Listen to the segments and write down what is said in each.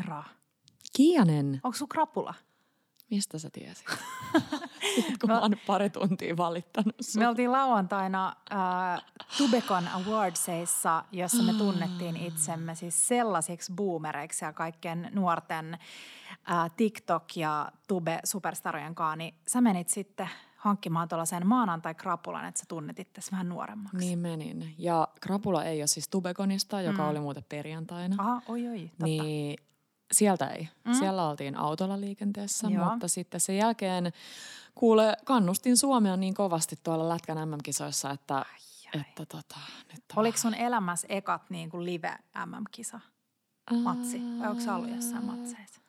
Petra. Kianen, Onko sun krapula? mistä sä tiesit? kun mä oon pari tuntia valittanut sun. Me oltiin lauantaina äh, Tubecon Awardsissa, jossa me tunnettiin itsemme siis sellaisiksi boomereiksi ja kaikkien nuorten äh, TikTok- ja Tube-superstarojen kanssa, niin sä menit sitten hankkimaan tuollaisen maanantai-krapulan, että sä tunnet itse vähän nuoremmaksi. Niin menin. Ja Krapula ei ole siis Tubekonista, joka oli muuten perjantaina. Aha, oi oi, totta. Niin sieltä ei. Mm. Siellä oltiin autolla liikenteessä, Joo. mutta sitten sen jälkeen kuule, kannustin Suomea niin kovasti tuolla Lätkän MM-kisoissa, että, ai, ai. että tota, nyt on Oliko sun elämässä ekat niin kuin live MM-kisa matsi? Vai onko sä ollut jossain matseissa?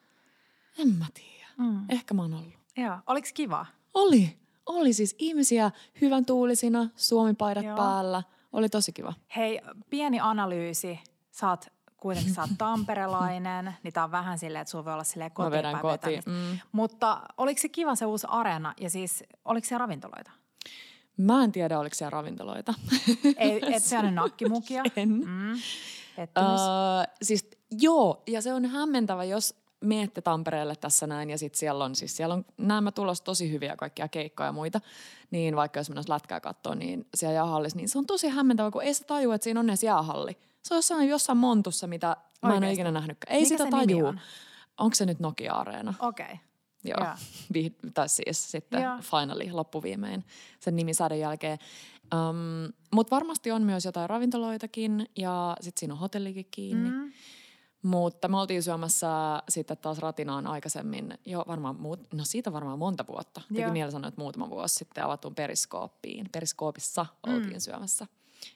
En mä tiedä. Mm. Ehkä mä oon ollut. Joo. Oliko kiva? Oli. Oli siis ihmisiä hyvän tuulisina, suomipaidat Joo. päällä. Oli tosi kiva. Hei, pieni analyysi. Sä oot kuitenkin sä oot tamperelainen, niin tää on vähän silleen, että sulla voi olla silleen kotiin kotiin. Mm. Mutta oliko se kiva se uusi areena ja siis oliko siellä ravintoloita? Mä en tiedä, oliko siellä ravintoloita. Ei, et syönyt nakkimukia? En. Mm. Pettymys. Öö, siis joo, ja se on hämmentävä, jos miette Tampereelle tässä näin ja sitten siellä on, siis siellä on nämä tulos tosi hyviä kaikkia keikkoja ja muita, niin vaikka jos mennään lätkää katsoa, niin siellä jäähallissa, niin se on tosi hämmentävä, kun ei sä tajua, että siinä on edes jäähalli. Se on jossain, jossain montussa, mitä mä en ole ikinä nähnytkään. Ei Mikä sitä tajuu. on? Onko se nyt Nokia-areena? Okei. Okay. Joo. Vi- tai siis sitten Joo. finally, loppuviimein sen nimisaden jälkeen. Um, Mutta varmasti on myös jotain ravintoloitakin ja sitten siinä on hotellikin kiinni. Mm. Mutta me oltiin syömässä sitten taas ratinaan aikaisemmin, jo varmaan, muut, no siitä varmaan monta vuotta. Teki mieli sanoa, että muutama vuosi sitten avattuun periskooppiin. Periskoopissa Mm. oltiin syömässä.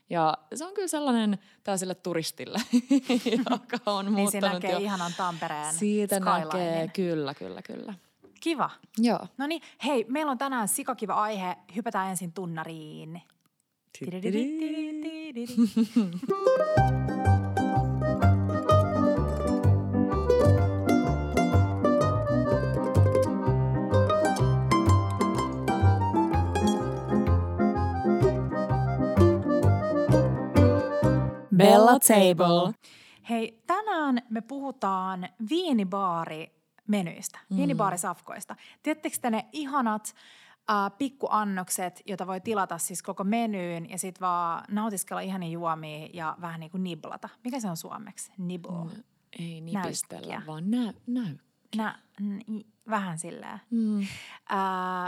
Ja se on kyllä sellainen täysille turistille, joka on Niin siinä muuttanut näkee jo. ihanan Tampereen Siitä näkee, skylinein. kyllä, kyllä, kyllä. Kiva. Joo. No niin, hei, meillä on tänään sikakiva aihe. Hypätään ensin tunnariin. Bella Table. Hei, tänään me puhutaan viinibaarimenyistä, mm. viinibaarisafkoista. Tiedättekö te ne ihanat äh, pikkuannokset, joita voi tilata siis koko menyyn ja sitten vaan nautiskella ihania juomia ja vähän niin kuin niblata. Mikä se on suomeksi? Nibble. Mm. Ei nipistellä, Näykkiä. vaan nä, näy. Nä, n, vähän silleen. Mm. Äh,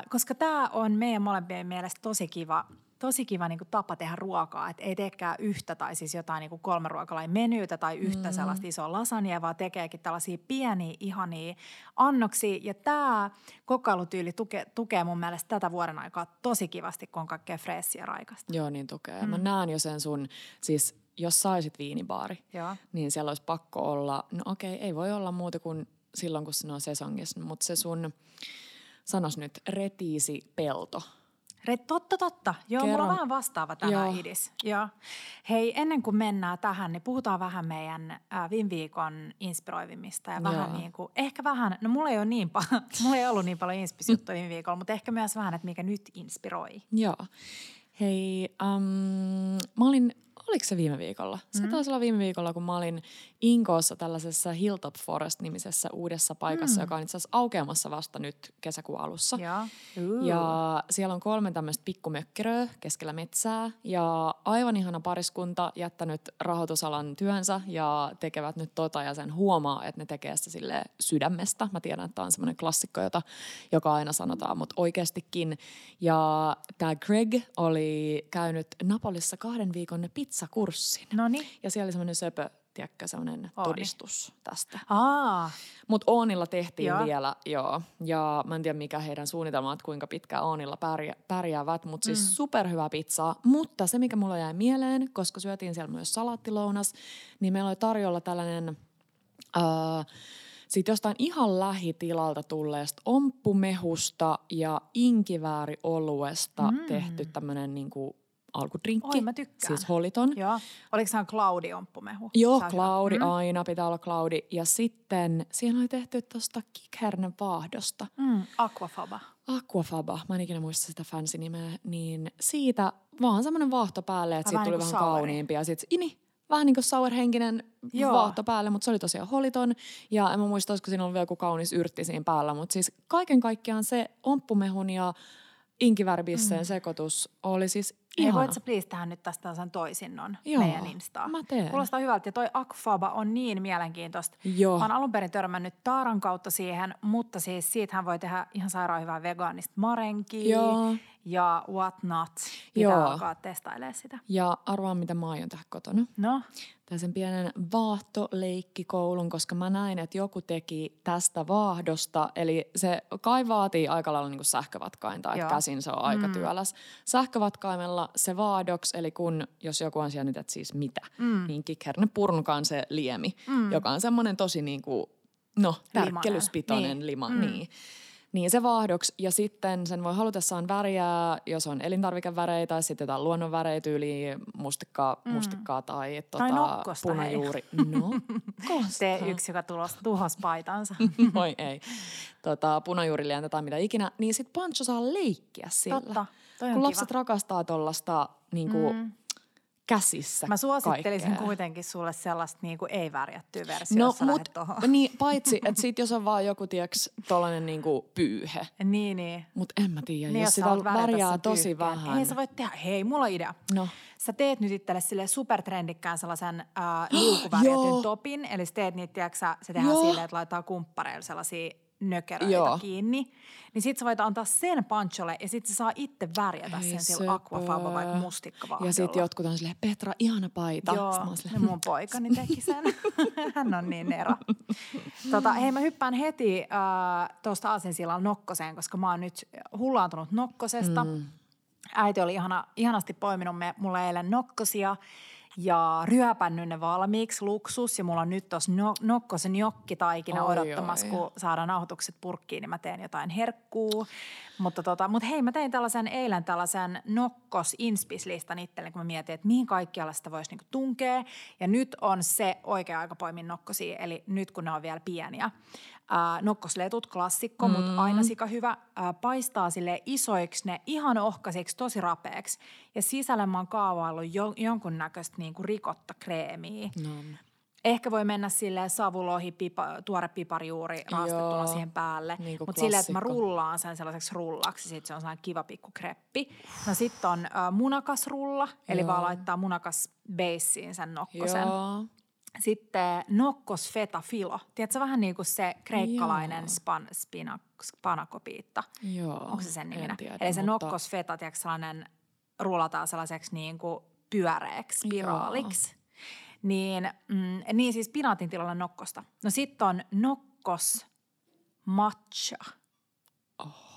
koska tämä on meidän molempien mielestä tosi kiva, tosi kiva niinku tapa tehdä ruokaa. Että ei teekään yhtä tai siis jotain niinku kolme ruokalain menyytä tai yhtä mm. sellaista isoa lasagnea, vaan tekeekin tällaisia pieniä, ihania annoksia. Ja tämä kokailutyyli tuke, tukee mun mielestä tätä vuoden aikaa tosi kivasti, kun on kaikkea freessiä raikasta. Joo, niin tukee. Mm. Mä näen jo sen sun, siis jos saisit viinibaari, Joo. niin siellä olisi pakko olla, no okei, ei voi olla muuta kuin silloin, kun se on sesongissa, mutta se sun, sanos nyt, retiisi pelto. Re, totta, totta. Joo, mulla Kerro. on vähän vastaava tänään Joo. idis. Joo. Hei, ennen kuin mennään tähän, niin puhutaan vähän meidän äh, viime viikon inspiroivimmista ja vähän Joo. niin kuin, ehkä vähän, no mulla ei ole niin paljon, mulla ei ollut niin paljon inspisjuttuja viime viikolla, mutta ehkä myös vähän, että mikä nyt inspiroi. Joo. Hei, um, mä olin, oliko se viime viikolla? Se mm. taisi olla viime viikolla, kun mä olin Inkoossa tällaisessa Hilltop Forest-nimisessä uudessa paikassa, mm. joka on itse asiassa aukeamassa vasta nyt kesäkuun alussa. Joo. Ja siellä on kolme tämmöistä pikkumökkäröä keskellä metsää ja aivan ihana pariskunta jättänyt rahoitusalan työnsä ja tekevät nyt tota ja sen huomaa, että ne tekee sitä sille sydämestä. Mä tiedän, että tämä on semmoinen klassikko, jota, joka aina sanotaan, mutta oikeastikin. Ja tämä Greg oli käynyt Napolissa kahden viikon pizzakurssin No niin. ja siellä oli semmoinen söpö, tiedätkö, semmoinen Ooni. todistus tästä. Mutta Oonilla tehtiin Joo. vielä, joo. Ja mä en tiedä mikä heidän suunnitelma on, kuinka pitkään Oonilla pärjää, pärjäävät. Mutta siis mm. superhyvää pizzaa. Mutta se, mikä mulla jäi mieleen, koska syötiin siellä myös salaattilounas, niin meillä oli tarjolla tällainen... Äh, sitten jostain ihan lähitilalta tulleesta omppumehusta ja inkiväärioluesta mm. tehty tämmöinen niinku alkudrinkki. Oi, mä tykkään. Siis holiton. joo. Oliko se Claudi omppumehu? Joo. Claudi, Mm. aina pitää olla Claudi. Ja sitten siihen oli tehty tuosta kikhernen vaahdosta. Mm, aquafaba. Aquafaba, mä en ikinä muista sitä fancy nimeä, niin siitä vaan semmoinen vaahto päälle, että siitä tuli niin kuin vähän souri. kauniimpi. Ja sit, ini, vähän niin kuin sour-henkinen Joo. vaahto päälle, mutta se oli tosiaan holiton. Ja en mä muista, olisiko siinä ollut vielä joku kaunis yrtti siinä päällä, mutta siis kaiken kaikkiaan se omppumehun ja inkiväribisseen mm. sekoitus oli siis Hei, ihana. voit sä please tehdä nyt tästä sen toisinnon Joo, meidän Instaan? mä teen. Kuulostaa hyvältä ja toi Akfaba on niin mielenkiintoista. Joo. Mä oon alun perin törmännyt Taaran kautta siihen, mutta siis siitähän voi tehdä ihan sairaan hyvää vegaanista marenkia Joo. ja what not. Pitää Joo. alkaa testailemaan sitä. Ja arvaa, mitä mä aion tehdä kotona. No, Tai sen pienen vaahtoleikkikoulun, koska mä näin, että joku teki tästä vaahdosta. Eli se kai vaatii aika lailla niin sähkövatkainta, että Joo. käsin se on aika Mm. työläs. Sähkövatkaimella se vaahdoks, eli kun, jos joku on siellä nyt, että siis mitä, Mm. niin kikherne purnukaan se liemi, Mm. joka on semmoinen tosi niin kuin, no, tärkkelyspitoinen Niin. lima. Mm. Niin. Niin se vaahdoks ja sitten sen voi halutessaan väriä, jos on elintarvikeväreitä tai sitten jotain luonnonväreitä tyyliin mustikkaa, Mm. mustikkaa tai, Tai tota, punajuuri. No, tee yksi, joka tulos, tuhos paitansa. Voi ei. Tota, punajuurilientä tai mitä ikinä. Niin sit Pancho saa leikkiä sillä. Totta, toi Kun kiva. lapset rakastaa tuollaista niinku, Mm. käsissä Mä suosittelisin kaikkea. kuitenkin sulle sellaista niin kuin ei-värjättyä versiota, No, jos mut, niin, paitsi, että sit jos on vaan joku, tieks, tollanen niinku pyyhe. Niin, niin. Mut en mä tiedä, Niin, jos sä sitä värjää tosi pyyhkeen. vähän. Hei, sä voit tehdä, hei, mulla on idea. No. Sä teet nyt itselle sille supertrendikkään sellaisen äh, liukuvärjätyn topin. Eli sä teet niitä, tiedätkö, sä- se tehdään silleen, että laitetaan kumppareilla sellaisia nökeröitä Joo. kiinni. Niin sit sä voit antaa sen pancholle ja sit se saa itse värjätä Ei sen sillä aquafaba vaikka mustikkavaahdolla. Ja sitten jotkut on silleen, Petra, ihana paita. Joo, Sit oon no silleen, mun poikani teki sen. Hän on niin nero. Tota, hei, mä hyppään heti äh, tuosta Aasinsillan nokkoseen, koska mä oon nyt hullaantunut nokkosesta. Mm. Äiti oli ihana, ihanasti poiminut me, mulle eilen nokkosia ja ryöpännyt ne valmiiksi, luksus. Ja mulla on nyt tuossa no, nokkosen jokkitaikina Oi, odottamassa, oi. kun saadaan nauhoitukset purkkiin, niin mä teen jotain herkkuu. Mutta tota, mut hei, mä tein tällaisen eilen tällaisen nokkos inspislistan itselleni, kun mä mietin, että mihin kaikkialle sitä voisi niinku tunkea. Ja nyt on se oikea aika poimin nokkosia, eli nyt kun ne on vielä pieniä. Ää, nokkosletut, klassikko, mm. mutta aina sika hyvä. Ää, paistaa sille isoiksi ne ihan ohkaisiksi, tosi rapeeksi. Ja sisällä mä oon kaavaillut jo, jonkunnäköistä niinku rikottakreemiä. No. Ehkä voi mennä silleen savulohi, pipa, tuore piparijuuri raastettuna Joo, siihen päälle. niin kuin Mutta silleen, että mä rullaan sen sellaiseksi rullaksi, sit se on sellainen kiva pikku kreppi. No sitten on äh, munakasrulla, eli Joo. vaan laittaa munakas beissiin sen nokkosen. Joo. Sitten nokkos feta filo. Tiedätkö, vähän niin kuin se kreikkalainen Joo. span, spina, spanakopiitta. Joo. Onko se sen nimenä? En tiedä, Eli se mutta- nokkos feta, tiedätkö, sellainen rullataan sellaiseksi niin kuin pyöreäksi spiraaliksi. Niin, mm, niin siis pinaatin tilalla nokkosta. No sitten on nokkos matcha.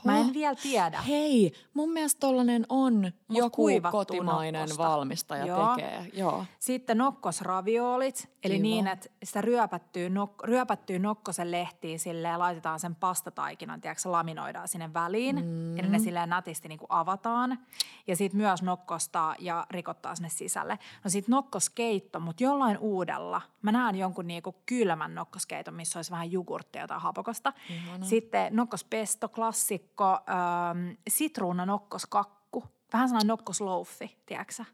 Mä en vielä tiedä. Hei, mun mielestä tollanen on joku kuivattua kotimainen nokkosta. valmistaja Joo. tekee. Joo. Sitten nokkosraviolit, eli Kiva. niin, että sitä ryöpättyy, nok- ryöpättyy nokkosen lehtiin silleen, laitetaan sen pastataikinan, tiedätkö, laminoidaan sinne väliin. Mm. Eli ne silleen nätisti niin kuin avataan. Ja sitten myös nokkostaa ja rikottaa sinne sisälle. No sitten nokkoskeitto, mutta jollain uudella. Mä näen jonkun niin kuin kylmän nokkoskeiton, missä olisi vähän jogurttia tai hapokosta. Ihana. Sitten nokkospesto, klassikko, ähm, sitruuna nokkoskakku. Vähän sellainen nokkoslouffi, tiedätkö sä?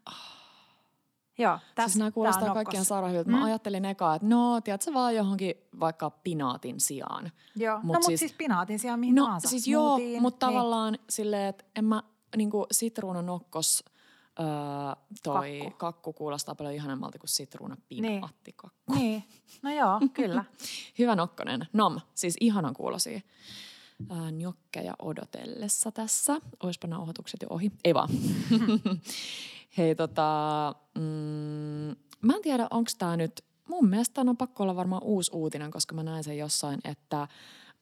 Joo, Siis nämä kuulostaa kaikkien sairaanhyviltä. Mä Mm. ajattelin ekaa, että no, tiedätkö vaan johonkin vaikka pinaatin sijaan. Joo, Mut no mutta siis- siis, pinaatin sijaan mihin No tahansa. siis joo, mutta niin. tavallaan silleen, että en mä niinku sitruunanokkos öö, toi kakku. Kakku. kuulostaa paljon ihanemmalta kuin sitruunapinaattikakku. Niin, no joo, kyllä. Hyvä nokkonen. Nom, siis ihanan kuulosia. Ää, njokkeja odotellessa tässä. Oispa nauhoitukset jo ohi. Ei vaan. Hei tota, mm, mä en tiedä onko tämä nyt, mun mielestä on pakko olla varmaan uusi uutinen, koska mä näin sen jossain, että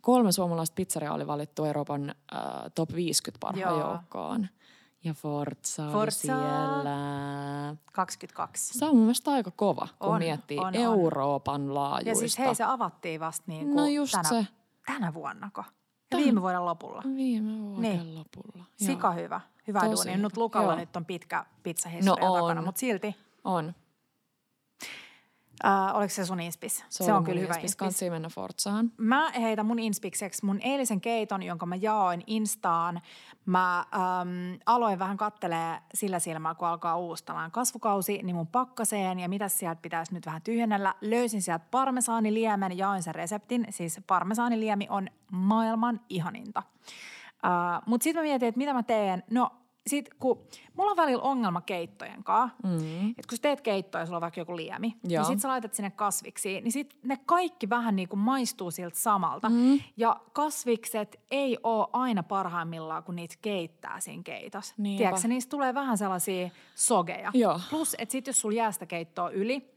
kolme suomalaista pizzeriaa oli valittu Euroopan äh, top 50 parhaan joukkoon. Ja Forza, oli Forza. siellä. 22. Se on mun mielestä aika kova, kun On, miettii on, on. Euroopan laajuista. Ja siis hei, se avattiin vasta niin kuin No just tänä, se. tänä vuonnako? Tän- viime vuoden lopulla. Viime vuoden Niin. lopulla. Sika hyvä. Hyvä Tosi duuni. hyvä. Nyt Lukalla Joo. nyt on pitkä pizzahistoria No on. takana, mutta silti. On. Äh, oliko se sun inspis? Se, se on kyllä hyvä inspis. inspis. Mennä Forzaan. Mä heitän mun inspikseksi mun eilisen keiton, jonka mä jaoin Instaan. Mä äm, aloin vähän kattelee sillä silmällä, kun alkaa tällainen kasvukausi, niin mun pakkaseen ja mitä sieltä pitäisi nyt vähän tyhjennellä. Löysin sieltä parmesaaniliemen, jaoin sen reseptin. Siis parmesaaniliemi on maailman ihaninta. Uh, Mutta sitten mä mietin, että mitä mä teen. No sit kun mulla on välillä ongelma keittojen kanssa, mm. että kun sä teet keittoa ja sulla on vaikka joku liemi, Joo. niin sit sä laitat sinne kasviksi, niin sit ne kaikki vähän niin kuin maistuu siltä samalta. Mm. Ja kasvikset ei ole aina parhaimmillaan, kun niitä keittää siinä keitossa. Niinpä. Tiedätkö, niistä tulee vähän sellaisia sogeja. Joo. Plus, että sit jos sulla jää sitä keittoa yli,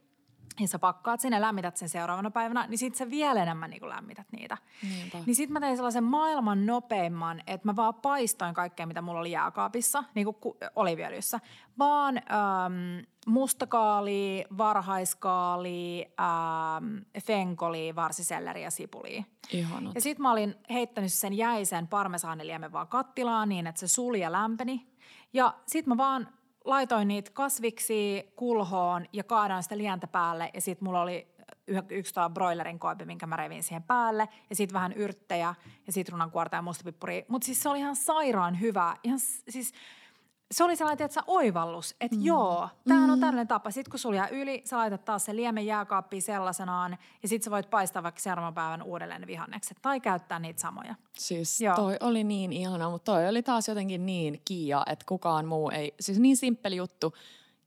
ja sä pakkaat sen ja lämmität sen seuraavana päivänä, niin sit sä vielä enemmän niin lämmität niitä. Niinpä. Niin sit mä tein sellaisen maailman nopeimman, että mä vaan paistoin kaikkea, mitä mulla oli jääkaapissa, niin kuin ku- oliviöljyssä. Vaan äm, mustakaali, varhaiskaali, äm, fenkoli, varsiselleri ja sipuli. Ihanat. Ja sitten mä olin heittänyt sen jäisen parmesaaniliemen vaan kattilaan niin, että se suli ja lämpeni. Ja sitten mä vaan laitoin niitä kasviksi kulhoon ja kaadoin sitä lientä päälle. Ja sitten mulla oli yksi tuo broilerin koipi, minkä mä revin siihen päälle. Ja sitten vähän yrttejä ja sitruunankuorta ja mustapippuria. Mutta siis se oli ihan sairaan hyvä. Ihan siis se oli sellainen, että oivallus, että mm. joo, tämähän on tällainen tapa. Sitten kun sulla jää yli, sä laitat taas sen liemen jääkaappiin sellaisenaan ja sitten sä voit paistaa vaikka seuraavan päivän uudelleen ne vihannekset tai käyttää niitä samoja. Siis Joo. toi oli niin ihana, mutta toi oli taas jotenkin niin kiia, että kukaan muu ei, siis niin simppeli juttu.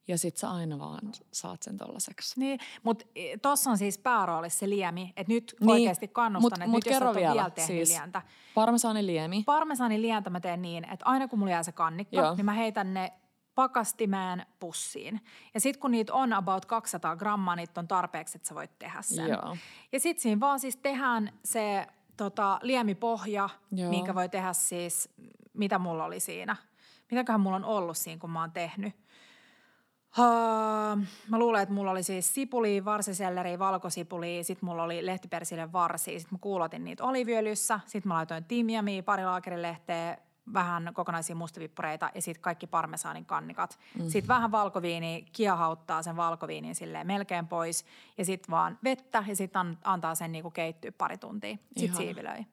Ja sit sä aina vaan saat sen tollaseksi. Niin, mutta tuossa on siis pääroolissa se liemi, että nyt Niin, oikeasti kannustan, mut- että mut nyt jos kerro ole vielä, vielä tehnyt siis- lientä. Parmesaaniliemi. Parmesanin lientä mä teen niin, että aina kun mulla jää se kannikka, Joo. niin mä heitän ne pakastimeen pussiin. Ja sitten kun niitä on about 200 grammaa, niitä on tarpeeksi, että sä voit tehdä sen. Joo. Ja sitten siinä vaan siis tehdään se tota, liemipohja, Joo. minkä voi tehdä siis, mitä mulla oli siinä. Mitäköhän mulla on ollut siinä, kun mä oon tehnyt. Uh, mä luulen, että mulla oli siis sipuli, varsiselleri, valkosipuli, sitten mulla oli lehtipersille varsi, sitten mä kuulotin niitä oliviöljyssä, sitten mä laitoin timjamia, pari laakerilehteä, vähän kokonaisia mustavippureita ja sitten kaikki parmesaanin kannikat. Mm. Sitten vähän valkoviini, kiehauttaa sen valkoviinin silleen melkein pois ja sitten vaan vettä ja sitten antaa sen niinku keittyä pari tuntia. Sitten siivilöi.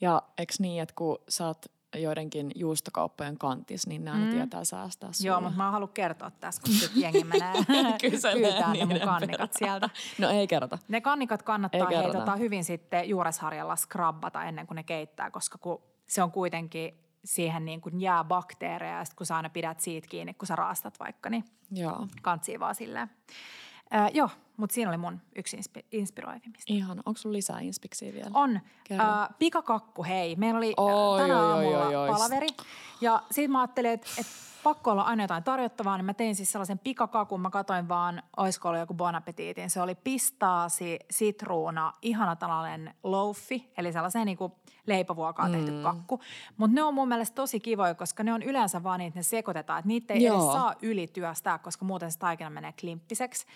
Ja eks niin, että kun sä oot joidenkin juustokauppojen kantis, niin nämä mm. tietää säästää sulle. Joo, mutta mä haluan kertoa tässä, kun sit jengi menee pyytää ne mun niiden kannikat perään. sieltä. No ei kerrota. Ne kannikat kannattaa Ei hei, tota, hyvin sitten juuresharjalla skrabbata ennen kuin ne keittää, koska kun se on kuitenkin siihen niin kuin jää bakteereja ja sit kun sä aina pidät siitä kiinni, kun sä raastat vaikka, niin Joo. kantsii vaan silleen. Öö, joo, mutta siinä oli mun yksi inspi- inspiroivimmista. Ihana. Onko sulla lisää inspiksiä vielä? On. Kerro. Äh, pikakakku, hei. Meillä oli Oi, tänä oi, aamulla oi, oi. palaveri. Ja sitten mä ajattelin, että et pakko olla aina jotain tarjottavaa, niin mä tein siis sellaisen pikakakun. Mä katoin vaan, olisiko ollut joku Bon Appetitin. Se oli pistaasi, sitruuna, ihana tällainen loafi, eli sellaiseen niin leipävuokaan tehty Mm. kakku. Mutta ne on mun mielestä tosi kivoja, koska ne on yleensä vaan niitä, ne sekoitetaan. Että niitä ei Joo. edes saa ylityöstää, koska muuten se taikina menee klimppiseksi.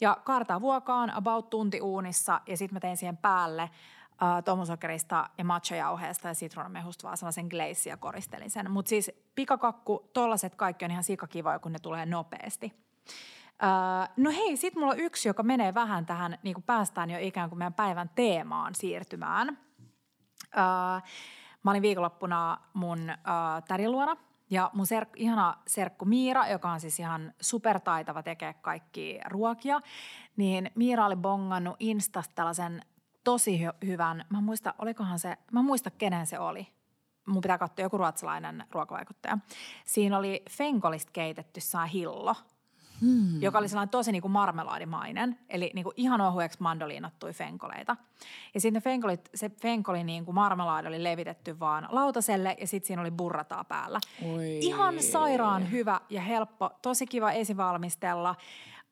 Ja kaartaa vuokaan about tunti uunissa ja sitten mä tein siihen päälle äh, tomusokerista ja matchajauheesta ja sitruunamehusta vaan sellaisen ja koristelin sen. Mutta siis pikakakku, tollaset kaikki on ihan sikakivoja, kun ne tulee nopeasti. Äh, no hei, sit mulla on yksi, joka menee vähän tähän, niin kuin päästään jo ikään kuin meidän päivän teemaan siirtymään. Äh, mä olin viikonloppuna mun äh, tädin luona ja mun serk, ihana serkku Miira, joka on siis ihan supertaitava tekee kaikki ruokia, niin Miira oli bongannut Instasta tällaisen tosi hy- hyvän, mä muista, olikohan se, mä muista kenen se oli. Mun pitää katsoa joku ruotsalainen ruokavaikuttaja. Siinä oli fenkolista keitetty saa hillo, hmm. joka oli sellainen tosi niin kuin marmelaadimainen, eli niin kuin ihan ohueksi mandoliinattui fenkoleita. Ja sitten fenkolit, se fenkoli niin kuin marmelaadi oli levitetty vaan lautaselle ja sitten siinä oli burrataa päällä. Oi. Ihan sairaan hyvä ja helppo, tosi kiva esivalmistella.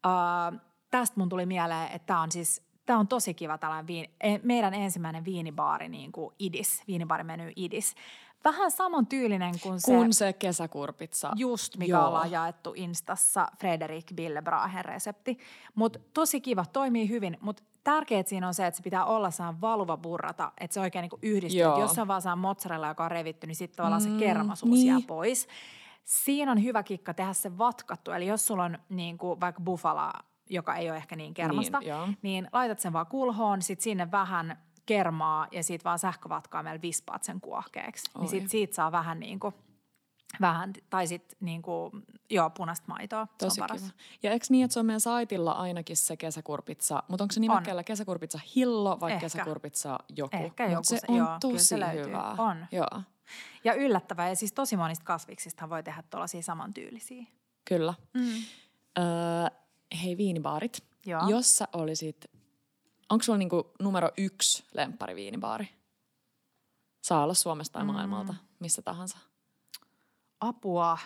Uh, tästä mun tuli mieleen, että tämä on siis Tämä on tosi kiva tällainen viini, e- meidän ensimmäinen viinibaari, niin kuin Idis, viinibaarimeny Idis. Vähän saman tyylinen kuin se... Kun se kesäkurpitsa. Just, mikä Joo. ollaan jaettu Instassa, Frederik Billebrahen resepti. Mutta tosi kiva, toimii hyvin. Mutta tärkeää siinä on se, että se pitää olla saan valuva burrata, että se oikein niinku yhdistyy. Jos se on vaan saa mozzarella, joka on revitty, niin sitten tavallaan Mm, se kermasuus niin. jää pois. Siinä on hyvä kikka tehdä se vatkattu. Eli jos sulla on niinku vaikka buffala joka ei ole ehkä niin kermasta, Niin, joo. niin, niin laitat sen vaan kulhoon, sit sinne vähän kermaa ja sit vaan sähkövatkaa meillä vispaat sen kuohkeeksi. Oi. Niin sit siitä saa vähän niin kuin, vähän, tai sit niin kuin, joo, punaista maitoa. Tosi se on paras. kiva. Ja eikö niin, että se on meidän saitilla ainakin se kesäkurpitsa, mutta onko se nimekkeellä kesäkurpitsa hillo vai Ehkä. kesäkurpitsa joku? Ehkä Mut joku se se- on joo, kyllä tosi se löytyy. hyvää. On. Joo, Ja yllättävää, ja siis tosi monista kasviksista voi tehdä tuollaisia samantyylisiä. kyllä. Mm. Öö, hei, viinibaarit. Joo. Jos sä olisit, onko sulla niinku numero yksi lemppari viinibaari? Saa olla Suomesta tai Mm. maailmalta, missä tahansa. Apua.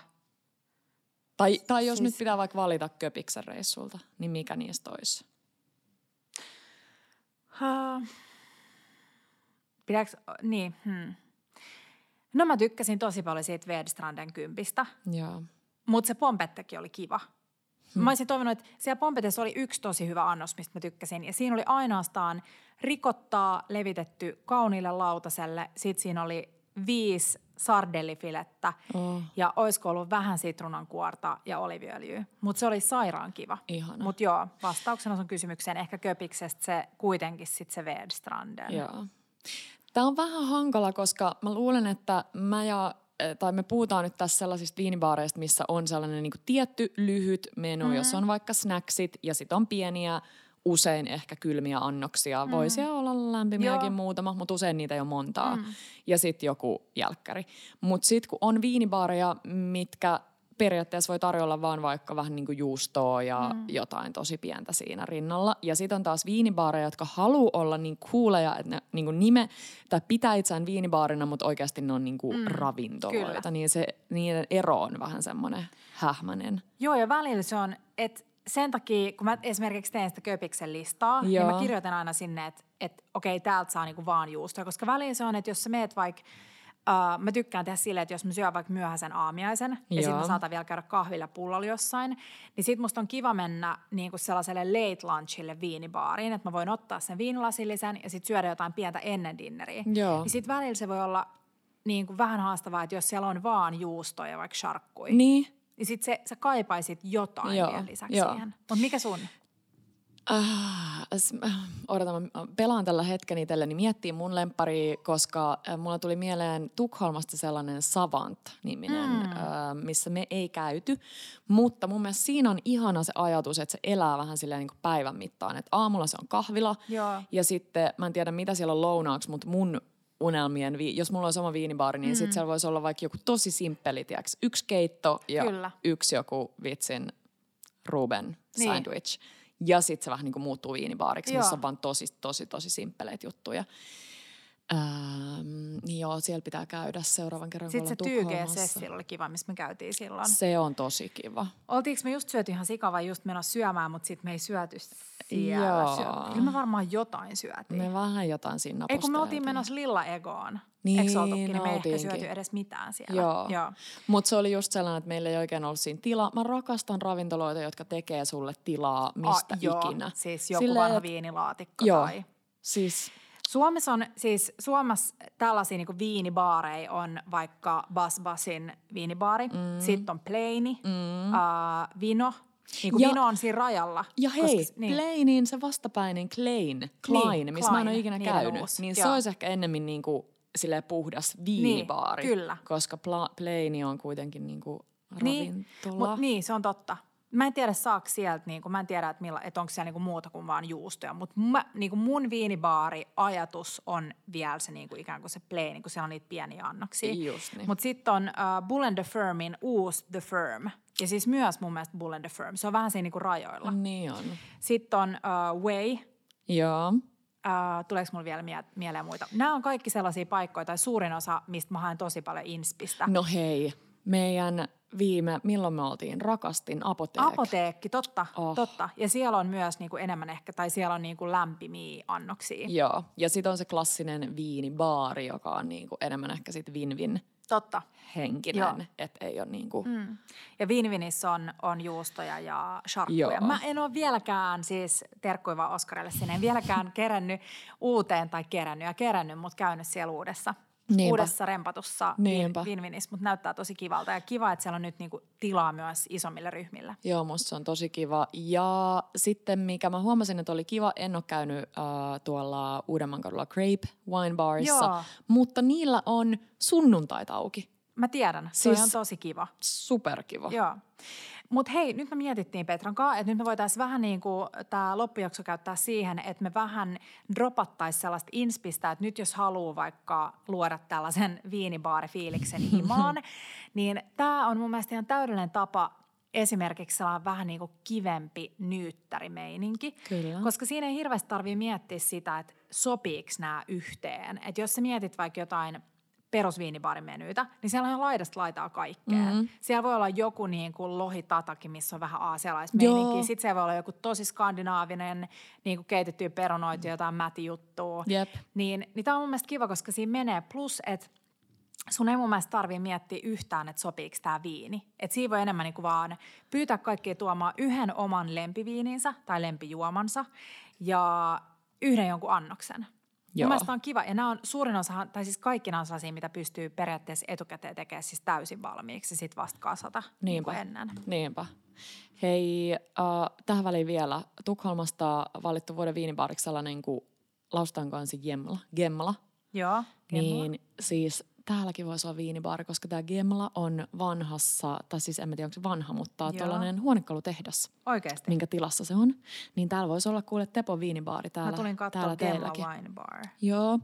Tai, tai jos Siis- nyt pitää vaikka valita Köpiksen reissulta, niin mikä niistä olisi? Uh, pidäks, niin, hmm. No mä tykkäsin tosi paljon siitä Vedstranden kympistä, Joo. mutta se Pompettekin oli kiva. Hmm. Mä olisin toivonut, että siellä Pompetessa oli yksi tosi hyvä annos, mistä mä tykkäsin. Ja siinä oli ainoastaan rikottaa levitetty kauniille lautaselle. Sitten siinä oli viisi sardellifilettä Oh. ja olisiko ollut vähän sitruunankuorta ja oliviöljyä. Mutta se oli sairaan kiva. Mutta joo, vastauksena sun kysymykseen ehkä Köpiksestä se kuitenkin sitten se Vedstranden. Joo. Tämä on vähän hankala, koska mä luulen, että mä ja tai me puhutaan nyt tässä sellaisista viinibaareista, missä on sellainen niin tietty lyhyt menu, mm. jos on vaikka snacksit ja sitten on pieniä, usein ehkä kylmiä annoksia. Mm. Voisi olla lämpimiäkin Joo. muutama, mutta usein niitä ei ole montaa. Mm. Ja sitten joku jälkkäri. Mutta sitten kun on viinibaareja, mitkä periaatteessa voi tarjolla vaan vaikka vähän niin kuin juustoa ja mm. jotain tosi pientä siinä rinnalla. Ja sitten on taas viinibaareja, jotka haluaa olla niin cooleja, että ne niin kuin nime, tai pitää itseään viinibaarina, mutta oikeasti ne on niin kuin mm. ravintoloita. kyllä. Niin se, niiden ero on vähän semmoinen hähmäinen. Joo, ja välillä se on, että sen takia, kun mä esimerkiksi teen sitä Köpiksen listaa, Joo. niin mä kirjoitan aina sinne, että, että okei, täältä saa niinku vaan juustoa. Koska välillä se on, että jos sä meet vaikka, uh, mä tykkään tehdä silleen, että jos mä syön vaikka myöhäisen aamiaisen, ja sitten Joo. mä saatan vielä käydä kahvilla pullolla jossain, niin sit musta on kiva mennä niinku sellaiselle late lunchille viinibaariin, että mä voin ottaa sen viinilasillisen ja sitten syödä jotain pientä ennen dinneriä. Joo. Niin sitten välillä se voi olla niin kuin vähän haastavaa, että jos siellä on vaan juustoja, vaikka sharkkuja, Niin. niin sit se, sä kaipaisit jotain Joo, vielä lisäksi joo. siihen. Mutta mikä sun? Ah, äh, odotan, mä pelaan tällä hetken itselleni miettiä mun lemppari, koska äh, mulla tuli mieleen Tukholmasta sellainen Savant-niminen, mm. äh, missä me ei käyty. Mutta mun mielestä siinä on ihana se ajatus, että se elää vähän silleen niin kuin päivän mittaan. Että aamulla se on kahvila Joo. ja sitten mä en tiedä mitä siellä on lounaaksi, mutta mun unelmien, vi- jos mulla olisi oma viinibaari, niin mm. sitten siellä voisi olla vaikka joku tosi simppeli, tiiäks, yksi keitto ja Kyllä. yksi joku vitsin Ruben Niin. sandwich. Ja sitten se vähän niin kuin muuttuu viinibaariksi, missä Joo. on vaan tosi, tosi, tosi simppeleitä juttuja. Ähm, niin joo, siellä pitää käydä seuraavan kerran, kun Sitten se Tukholmassa. Sessil oli kiva, missä me käytiin silloin. Se on tosi kiva. Oltiinko me just syöty ihan sika vai just menossa syömään, mutta sitten me ei syöty siellä. Joo. Syö- Kyllä me varmaan jotain syötiin. Me vähän jotain siinä ei kun me oltiin menossa Lilla Egoon. Niin, Eikö oltukin, niin me ei ehkä syöty edes mitään siellä. Joo. Joo. Mutta se oli just sellainen, että meillä ei oikein ollut siinä tilaa. Mä rakastan ravintoloita, jotka tekee sulle tilaa mistä Ah, joo. ikinä. Siis joku Silleen, vanha et- viinilaatikko Joo. tai... Siis Suomessa on siis, Suomessa tällaisia niin viinibaareja on vaikka Bas Basin viinibaari, mm. sitten on Plaini, mm. uh, Vino. Niin kuin Ja- Vino on siinä rajalla. Ja hei, koska- niin. Plainin se vastapäinen Klein, Klein Niin, missä mä en ole Klein, ikinä niiden käynyt, uusi, niin se joo. olisi ehkä ennemmin niinku silleen puhdas viinibaari. Niin, kyllä. Koska pla- Plaini on kuitenkin Niin, ravintola. mut, niin, se on totta. Mä en tiedä saako sieltä, niin kuin, mä en tiedä, että, milla, että onko siellä niin kuin muuta kuin vaan juustoja, mutta niin kuin mun viinibaari-ajatus on vielä se niin kuin ikään kuin se plain, kun siellä on niitä pieniä annoksia. Just niin. Mutta sitten on uh, Bull and the Firmin uusi The Firm, ja siis myös mun mielestä Bull and the Firm, se on vähän siinä niin kuin rajoilla. Niin on. Sitten on uh, Way, Joo. uh, tuleeko mulla vielä mie- mieleen muita? Nämä on kaikki sellaisia paikkoja, tai suurin osa, mistä mä haen tosi paljon inspistä. No hei, meidän viime, milloin me oltiin? Rakastin apoteek. Apoteekki, totta, Oh. totta. Ja siellä on myös niinku enemmän ehkä, tai siellä on niinku lämpimiä annoksia. Joo, ja sitten on se klassinen viinibaari, joka on niinku enemmän ehkä sit win-win Totta. henkinen, että ei ole niinku... Mm. Ja viinivinissä on, on juustoja ja sharkkuja. Joo. Mä en ole vieläkään, siis terkkui vaan Oskarille sinne, en vieläkään kerännyt uuteen tai kerännyt ja kerännyt, mutta käynyt siellä uudessa. Niinpä. uudessa rempatussa Niinpä. Vinvinissä, mutta näyttää tosi kivalta. Ja kiva, että siellä on nyt niinku tilaa myös isommille ryhmille. Joo, musta se on tosi kiva. Ja sitten mikä mä huomasin, että oli kiva, en ole käynyt äh, tuolla Uudemman kadulla Grape Wine Barissa, Joo. mutta niillä on sunnuntaita auki. Mä tiedän, se Siis- on tosi kiva. Superkiva. Joo. Mutta hei, nyt me mietittiin Petran kanssa, että nyt me voitaisiin vähän niin kuin tämä loppujakso käyttää siihen, että me vähän dropattaisiin sellaista inspistä, että nyt jos haluaa vaikka luoda tällaisen viinibaarifiiliksen himaan, niin tämä on mun mielestä ihan täydellinen tapa esimerkiksi sellainen vähän niin kuin kivempi nyyttärimeininki. Kyllä. Koska siinä ei hirveästi tarvitse miettiä sitä, että sopiiko nämä yhteen. Että jos sä mietit vaikka jotain perusviinibarimenyitä, niin siellä on laidasta laitaa kaikkea. Mhm. Mm-hmm. Siellä voi olla joku niin kuin lohitataki, missä on vähän aasialaismeininkiä. Sitten siellä voi olla joku tosi skandinaavinen, niin kuin keitettyä perunoitu, jotain mätijuttua. Jep. Niin, niin tämä on mun mielestä kiva, koska siinä menee. Plus, että sun ei mun mielestä tarvii miettiä yhtään, että sopiiko tämä viini. Että siinä voi enemmän niinku vaan pyytää kaikkia tuomaan yhden oman lempiviininsä tai lempijuomansa ja yhden jonkun annoksen. Joo. Mun mielestä on kiva. Ja nämä on suurin osa, tai siis kaikki nämä on sellaisia, mitä pystyy periaatteessa etukäteen tekemään siis täysin valmiiksi sitten vasta kasata niin Niinpä. ennen. Niinpä. Hei, äh, tähän väliin vielä. Tukholmasta valittu vuoden viinibaariksi sellainen kuin Laustan kanssa Gemla. Gemla. Joo, Gemla. Niin siis täälläkin voisi olla viinibaari, koska tämä Gemla on vanhassa, tai siis en mä tiedä onko se vanha, mutta Joo. tuollainen huonekalutehdas, Oikeasti. minkä tilassa se on. Niin täällä voisi olla kuule Tepon viinibaari täällä, Mä tulin katsoa täällä Gemla. Wine Bar. Joo,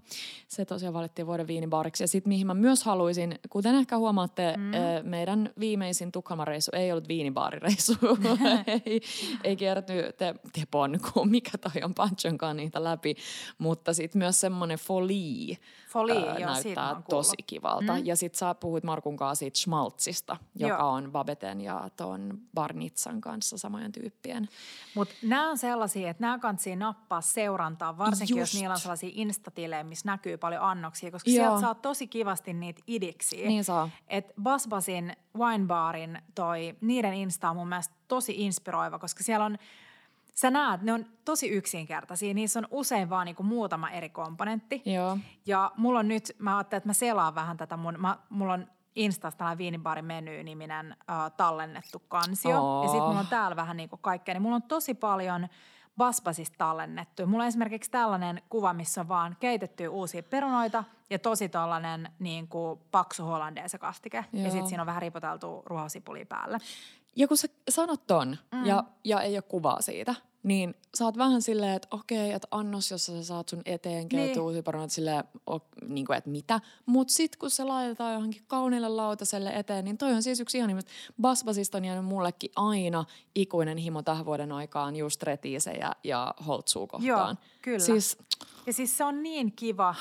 se tosiaan valittiin vuoden viinibaariksi. Ja sitten mihin mä myös haluaisin, kuten ehkä huomaatte, mm. meidän viimeisin Tukholman reissu ei ollut viinibaarireissu. ei, ei kierty te, Tepon, kun mikä toi on Panchonkaan niitä läpi. Mutta sitten myös semmoinen folie Folie, ää, joo, näyttää tosi kivalta. Mm. Ja sitten sä puhuit Markun kanssa siitä schmaltzista, joka Joo. on Babeten ja ton Barnitsan kanssa samojen tyyppien. Mutta nämä on sellaisia, että nämä kannattaa nappaa seurantaa, varsinkin Just. jos niillä on sellaisia instatilejä, missä näkyy paljon annoksia, koska Joo. sieltä saa tosi kivasti niitä idiksiä. Niin saa. Et Basbasin Winebarin toi, niiden insta on mun mielestä tosi inspiroiva, koska siellä on, sä näet, ne on tosi yksinkertaisia. Niissä on usein vaan niinku muutama eri komponentti. Joo. Ja mulla on nyt, mä ajattelin, että mä selaan vähän tätä mun, mä, mulla on Instasta tällainen viinibaarin meny-niminen äh, tallennettu kansio. Oo. Ja sitten mulla on täällä vähän niinku kaikkea. Niin mulla on tosi paljon Basbasista tallennettu. Mulla on esimerkiksi tällainen kuva, missä on vaan keitettyä uusia perunoita ja tosi tollainen niin kuin paksu hollandeese kastike. Ja Joo. sitten siinä on vähän ripoteltu ruohosipulia päälle. Ja kun sä sanot ton mm. ja, ja ei ole kuvaa siitä, niin sä oot vähän silleen, että okei, että annos, jossa sä saat sun eteen keitetty Niin. perunoita silleen, o, niin kuin, että mitä. Mut sit kun se laitetaan johonkin kauniille lautaselle eteen, niin toi on siis yksi ihan nimistä. Basbasista on jäänyt mullekin aina ikuinen himo tähän vuoden aikaan just retiisejä ja holtsuu kohtaan. Joo, kyllä. Siis Ja siis se on niin kiva,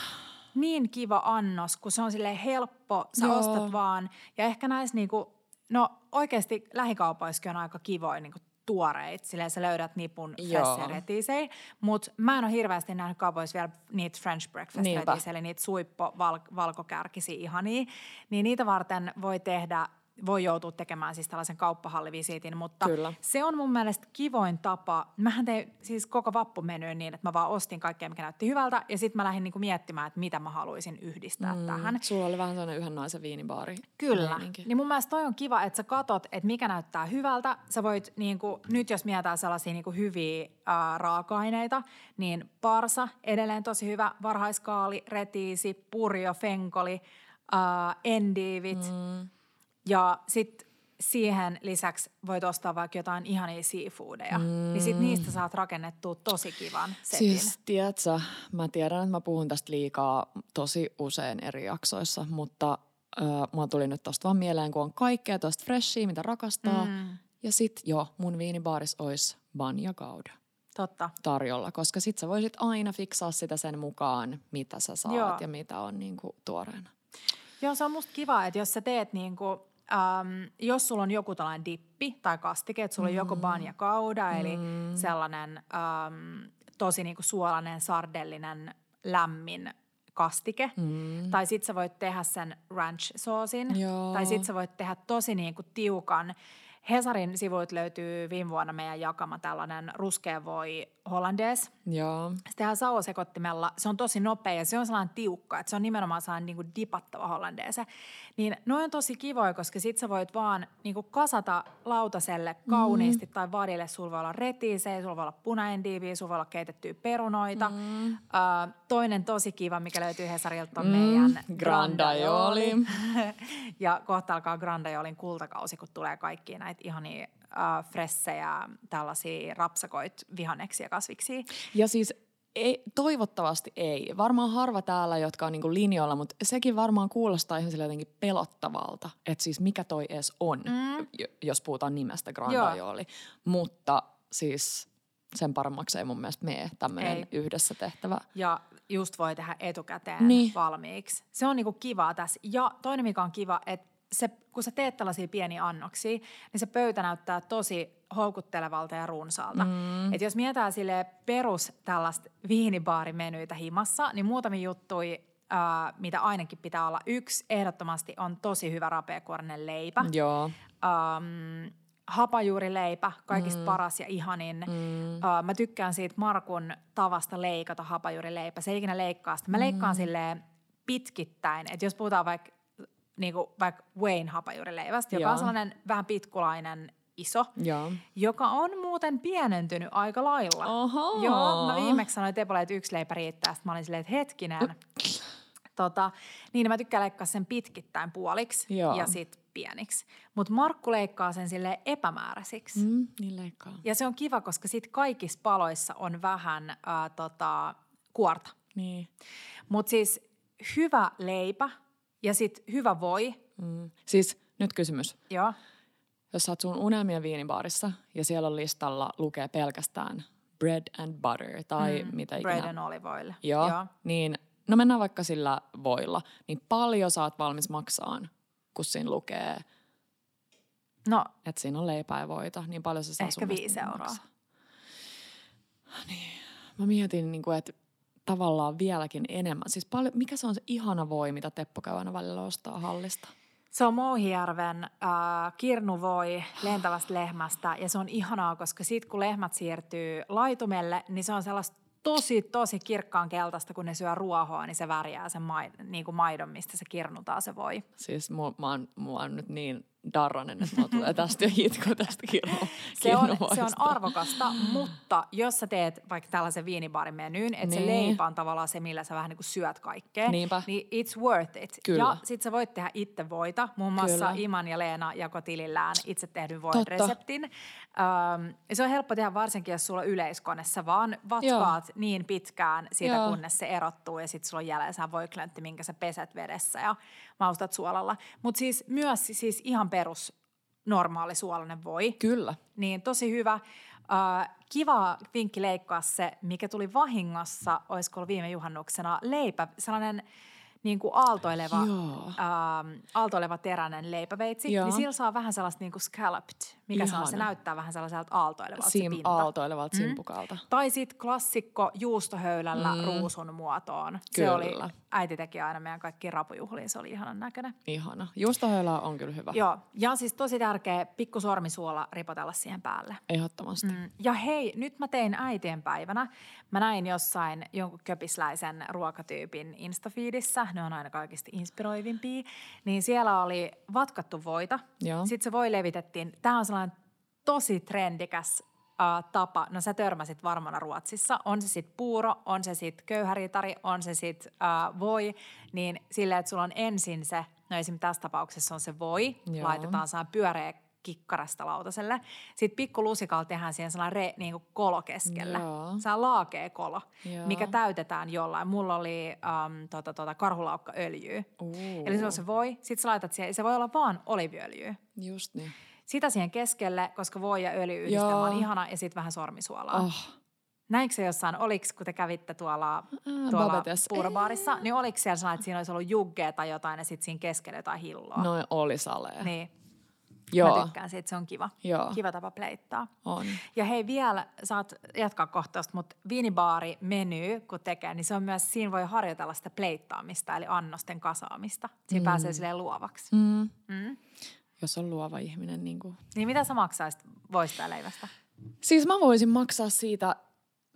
niin kiva annos, kun se on sille helppo, sä Joo. ostat vaan. Ja ehkä näissä niinku, no oikeasti lähikaupoissakin on aika kivoja niinku tuoreit, silleen sä löydät nipun Joo. fessiretisei. Mutta mä en ole hirveästi nähnyt kaupoissa vielä niitä French breakfast eli niitä suippo val, valkokärkisiä ihania. Niin niitä varten voi tehdä voi joutua tekemään siis tällaisen kauppahallivisiitin, mutta Kyllä. se on mun mielestä kivoin tapa. Mähän tein siis koko vappumenyyn niin, että mä vaan ostin kaikkea, mikä näytti hyvältä, ja sitten mä lähdin niinku miettimään, että mitä mä haluaisin yhdistää mm. tähän. sulla oli vähän sellainen yhden naisen viinibaari. Kyllä. meininki. Niin mun mielestä toi on kiva, että sä katot, että mikä näyttää hyvältä. Sä voit, niin kuin, nyt jos mietitään sellaisia niin kuin hyviä ää, raaka-aineita, niin parsa, edelleen tosi hyvä, varhaiskaali, retiisi, purjo, fenkoli, ää, endiivit. Mm. Ja sitten siihen lisäksi voit ostaa vaikka jotain ihania seafoodeja. Mm. Niin sit niistä saat rakennettua tosi kivan setin. Siis, tiedätkö, mä tiedän, että mä puhun tästä liikaa tosi usein eri jaksoissa, mutta äh, mulla tuli nyt tosta vaan mieleen, kun on kaikkea tosta freshia, mitä rakastaa. Mm. Ja sit jo, mun viinibaaris olisi banja gouda Totta. tarjolla, koska sit sä voisit aina fiksaa sitä sen mukaan, mitä sä saat Joo. ja mitä on niinku tuoreena. Joo, se on musta kiva, että jos sä teet niinku, äm, jos sulla on joku tällainen dippi tai kastike, että sulla on joku banja kauda, eli sellainen äm, tosi niinku suolainen, sardellinen, lämmin kastike. Mm. Tai sit sä voit tehdä sen ranch-soosin. Joo. Tai sit sä voit tehdä tosi niinku tiukan Hesarin sivuilta löytyy viime vuonna meidän jakama tällainen ruskea voi hollandaise. Joo. Se tehdään sauvasekottimella. Se on tosi nopea ja se on sellainen tiukka, että se on nimenomaan sellainen niin kuin dipattava hollandaise. Niin noin on tosi kivoja, koska sit sä voit vaan niin kuin kasata lautaselle kauniisti mm. tai vadille. Sulla voi olla retiisejä, sulla voi olla punaendiiviä, sulla voi olla keitettyä perunoita. Mm. Uh, toinen tosi kiva, mikä löytyy Hesarilta on mm. meidän Grandaioli. ja kohta alkaa Grandaiolin kultakausi, kun tulee kaikki näitä ihania uh, fressejä, tällaisia rapsakoit, vihanneksia, kasviksia. Ja siis ei, toivottavasti ei. Varmaan harva täällä, jotka on niinku linjoilla, mutta sekin varmaan kuulostaa ihan jotenkin pelottavalta, että siis mikä toi edes on, mm. jos puhutaan nimestä Grandaioli. Mutta siis sen paremmaksi ei mun mielestä mene tämmöinen yhdessä tehtävä. Ja just voi tehdä etukäteen niin. valmiiksi. Se on niinku kivaa tässä. Ja toinen, mikä on kiva, että se, kun sä teet tällaisia pieniä annoksia, niin se pöytä näyttää tosi houkuttelevalta ja runsaalta. Mm. Et jos mietitään sille perus tällaista viinibaarimenyitä himassa, niin muutamia juttui, äh, mitä ainakin pitää olla. Yksi ehdottomasti on tosi hyvä rapeakuorinen leipä. Joo. Ähm, hapajuurileipä, kaikista mm. paras ja ihanin. Mm. Uh, mä tykkään siitä Markun tavasta leikata hapajuurileipä. Se ei ikinä leikkaa sitä. Mä leikkaan mm. silleen pitkittäin. Että jos puhutaan vaikka niinku vaikka Wayne hapajuurileivästä, joka Joo. on sellainen vähän pitkulainen iso, Joo. joka on muuten pienentynyt aika lailla. Oho. Joo, mä viimeksi sanoin Tepolle, että yksi leipä riittää. Sitten mä olin silleen, että hetkinen. tota, niin mä tykkään leikkaa sen pitkittäin puoliksi Joo. ja sitten pieniksi. Mutta Markku leikkaa sen sille epämääräisiksi. Mm, niin leikkaa. Ja se on kiva, koska sitten kaikissa paloissa on vähän äh, tota, kuorta. Niin. Mutta siis hyvä leipä ja sitten hyvä voi. Mm. Siis nyt kysymys. Joo. Jos sä oot sun unelmien viinibaarissa ja siellä on listalla lukee pelkästään bread and butter tai mm, mitä ikinä. Bread and olive oil. Joo, Joo. Niin, no mennään vaikka sillä voilla. Niin paljon sä oot valmis maksaan, kun siinä lukee, no, että siinä on leipää ja voita. Niin paljon se saa Ehkä viisi euroa. Maksaa. Niin. Mä mietin, niin kuin, että tavallaan vieläkin enemmän. Siis paljon, mikä se on se ihana voi, mitä Teppo käy aina välillä ostaa hallista? Se on Mouhijärven äh, kirnuvoi lentävästä lehmästä ja se on ihanaa, koska sitten kun lehmät siirtyy laitumelle, niin se on sellaista tosi, tosi kirkkaan keltaista, kun ne syö ruohoa, niin se värjää sen maid, niin kuin maidon, mistä se kirnutaan se voi. Siis mua, mä, oon, mä oon nyt niin darronen, että mulla tulee tästä jo hitko tästä kirno, se, on, se on arvokasta, mutta jos sä teet vaikka tällaisen viinibaarin menyyn, että niin. se leipä on tavallaan se, millä sä vähän niin kuin syöt kaikkea, Niinpä. niin it's worth it. Kyllä. Ja sit sä voit tehdä itse voita, muun muassa Kyllä. Iman ja Leena jako tilillään itse tehdyn voin reseptin. Um, se on helppo tehdä varsinkin, jos sulla on yleiskonessa, vaan vatkaat Joo. niin pitkään siitä, Joo. kunnes se erottuu ja sitten sulla on jäljellä voiklöntti, minkä sä peset vedessä ja maustat suolalla. Mutta siis myös siis ihan perus normaali suolainen voi. Kyllä. Niin tosi hyvä. Uh, kiva vinkki leikkaa se, mikä tuli vahingossa, olisiko ollut viime juhannuksena, leipä, sellainen – niin kuin aaltoileva, ähm, aaltoileva teräinen leipäveitsi, Joo. niin sillä saa vähän sellaista niin kuin scalloped, mikä Ihana. saa, se näyttää vähän sellaiselta aaltoilevalta Sim, se pinta. aaltoilevalta mm. simpukalta. Tai sitten klassikko juustohöylällä mm. ruusun muotoon. Kyllä. Se oli, äiti teki aina meidän kaikki rapujuhliin, se oli ihanan näköinen. Ihana. Juustohöylä on kyllä hyvä. Joo, ja siis tosi tärkeä pikku sormisuola ripotella siihen päälle. Ehdottomasti. Mm. Ja hei, nyt mä tein äitien päivänä. Mä näin jossain jonkun köpisläisen ruokatyypin Instafiidissä, ne on aina kaikista inspiroivimpia, niin siellä oli vatkattu voita. Joo. Sitten se voi levitettiin. Tämä on tosi trendikäs tapa. No sä törmäsit varmana Ruotsissa. On se sitten puuro, on se sitten köyhäritari, on se sitten uh, voi. Niin silleen, että sulla on ensin se, no esimerkiksi tässä tapauksessa on se voi. Joo. Laitetaan saa pyöreä kikkarasta lautaselle. Sitten pikku lusikalla tehdään siihen sellainen re, niin kuin kolo keskelle. Se on laakea kolo, Joo. mikä täytetään jollain. Mulla oli um, tota, tota, karhulaukkaöljyä. Eli se on se voi. Sitten sä laitat siihen, se voi olla vaan oliviöljyä. Just niin. Sitä siihen keskelle, koska voi ja öljy yhdistelmä on ihana ja sitten vähän sormisuolaa. Oh. Näinkö se jossain, oliko kun te kävitte tuolla, tuolla puurobaarissa, niin oliko siellä sellainen, että siinä olisi ollut juggea tai jotain ja sitten siinä keskellä jotain hilloa? No oli salee. Niin. Joo. Mä tykkään siitä, se on kiva. Joo. Kiva tapa pleittaa. On. Ja hei vielä, saat jatkaa kohtausta, mutta viinibaari meny, kun tekee, niin se on myös, siinä voi harjoitella sitä pleittaamista, eli annosten kasaamista. Siinä mm. pääsee silleen luovaksi. Mm. Mm. Jos on luova ihminen. Niin, kuin. niin mitä sä maksaisit voista leivästä? Siis mä voisin maksaa siitä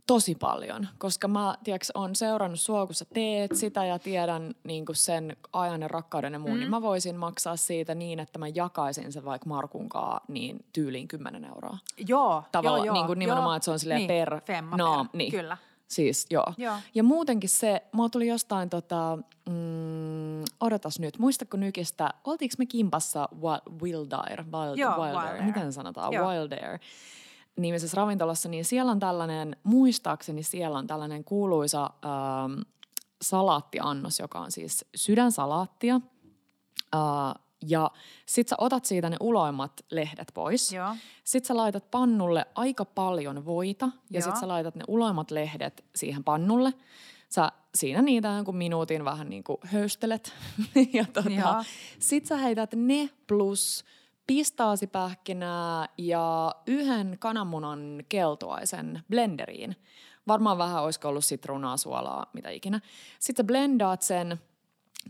tosi paljon, koska mä tiiäks, on seurannut sua, kun sä teet sitä ja tiedän niin sen ajan ja rakkauden ja muun, niin mm. niin mä voisin maksaa siitä niin, että mä jakaisin sen vaikka Markunkaa niin tyyliin 10 euroa. Joo, Tavalla, joo, joo. Niin kuin nimenomaan, joo. että se on silleen niin, per femma naam. per, Niin. Kyllä. Siis joo. Joo. Ja muutenkin se, mua tuli jostain tota, mm, odotas nyt, muistatko nykistä, oltiinko me kimpassa Wildair, Wild, Joo, Wildair, Wildair. miten sanotaan, Joo. Wildair nimisessä ravintolassa, niin siellä on tällainen, muistaakseni siellä on tällainen kuuluisa ähm, salaattiannos, joka on siis sydänsalaattia. Äh, ja sit sä otat siitä ne uloimmat lehdet pois. Joo. Sitten sä laitat pannulle aika paljon voita ja Joo. sitten sä laitat ne uloimmat lehdet siihen pannulle. Sä siinä niitä jonkun minuutin vähän niin kuin höystelet. ja Joo. tota, sit sä heität ne plus pistaasipähkinää ja yhden kananmunan keltuaisen blenderiin. Varmaan vähän olisiko ollut sitruunaa, suolaa, mitä ikinä. Sitten sä blendaat sen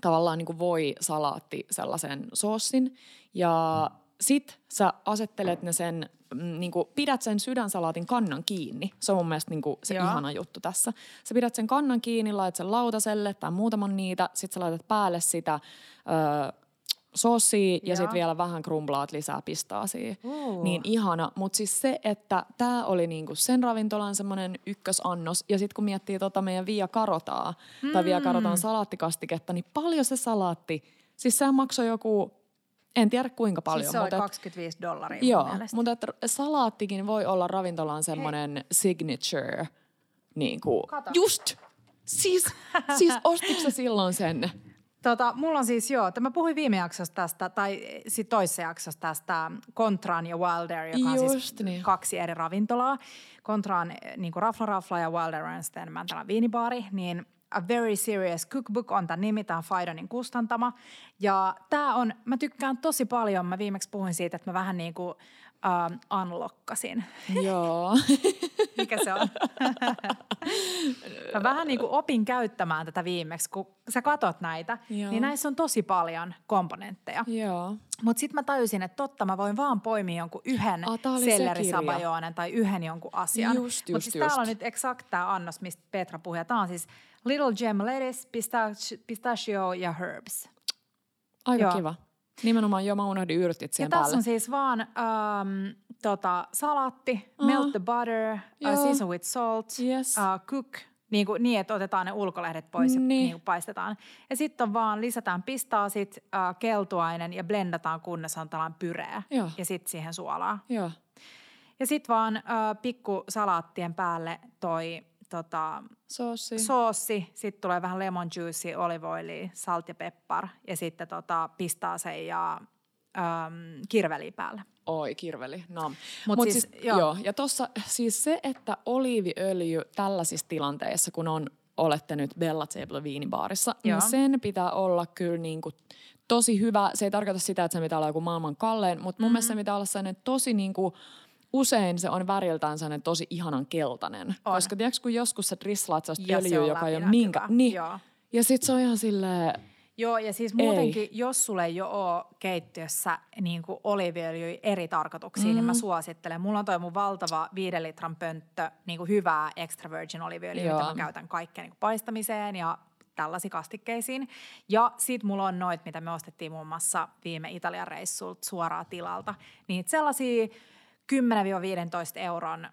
tavallaan niin kuin voi salaatti sellaisen soossin ja sit sä asettelet ne sen, mm, niin kuin, pidät sen sydänsalaatin kannan kiinni. Se on mun mielestä niin kuin se Joo. ihana juttu tässä. Sä pidät sen kannan kiinni, laitat sen lautaselle tai muutaman niitä, sit sä laitat päälle sitä ö, soosia ja Joo. sitten vielä vähän krumplaat lisää pistaasia. Uh. Niin ihana. Mutta siis se, että tämä oli niinku sen ravintolan semmoinen ykkösannos. Ja sitten kun miettii tota meidän Via Karotaa mm. tai Via Karotan salaattikastiketta, niin paljon se salaatti, siis sehän maksoi joku, en tiedä kuinka paljon. Siis se oli mutta et- 25 dollaria Joo, mielestä. mutta että salaattikin voi olla ravintolan semmoinen signature. Niin kuin, Kato. just! Siis, siis ostitko silloin sen? Tota, mulla on siis joo, että mä puhuin viime jaksossa tästä, tai sit toisessa jaksossa tästä Contran ja Wilder, joka on siis Just niin. kaksi eri ravintolaa. Contra on niin kuin Rafla Rafla ja Wilder on sitten Mäntälän viinibaari, niin A Very Serious Cookbook on tämän nimi, tämä on Fidonin kustantama. Ja tämä on, mä tykkään tosi paljon, mä viimeksi puhuin siitä, että mä vähän niin kuin um, unlockasin. Joo. Mikä se on? Mä vähän niin kuin opin käyttämään tätä viimeksi, kun sä katot näitä, Joo. niin näissä on tosi paljon komponentteja. Joo. Mutta sitten mä tajusin, että totta, mä voin vaan poimia jonkun yhden Ah, tää oli se sellerisabajonen tai yhden jonkun asian. Just, Mutta siis just. täällä on nyt exakt tämä annos, mistä Petra puhui. Tämä on siis Little Gem Lettuce, pistach- pistachio ja herbs. Aika Joo. kiva. Nimenomaan jo mä unohdin yrtit Ja siihen tässä päälle. on siis vaan um, tota, salaatti, Ah. melt the butter, uh, Joo. season with salt, Yes. uh, cook, niin, kuin, niin että otetaan ne ulkolehdet pois ja Niin. niin kuin paistetaan. Ja sitten on vaan, lisätään pistaasit, uh, keltuainen ja blendataan kunnes on tällainen pyreä. Joo. Ja sitten siihen suolaa. Joo. Ja sitten vaan uh, pikku salaattien päälle toi tota, Soossi. soossi, sitten tulee vähän lemon juice, olivoili, salt ja peppar ja sitten tota, pistaase ja um, kirveli päälle. Oi, kirveli. No. Mut Mut siis, siis, joo. joo. Ja tossa siis se, että oliiviöljy tällaisissa tilanteissa, kun on, olette nyt Bella Table viinibaarissa, Joo. niin sen pitää olla kyllä niinku tosi hyvä. Se ei tarkoita sitä, että se pitää olla joku maailman kallein, mutta mun mm-hmm. mielestä se pitää olla sellainen tosi niinku, usein se on väriltään sellainen tosi ihanan keltainen. On. Koska tiedätkö, kun joskus sä drislaat sellaista Ja se öljyä, on joka ei ole minkä... Niin. Joo. Ja sit se on ihan silleen, Joo, ja siis muutenkin, ei. jos sulle ei ole ole keittiössä niin kuin oliiviöljyä eri tarkoituksiin, mm. niin mä suosittelen. Mulla on toi mun valtava viiden litran pönttö niin kuin hyvää extra virgin oliiviöljyä, mitä mä käytän kaikkeen niin kuin paistamiseen ja tällaisiin kastikkeisiin. Ja sit mulla on noit, mitä me ostettiin muun muassa viime Italian reissulta suoraan tilalta. Niin sellaisia 10-15 euron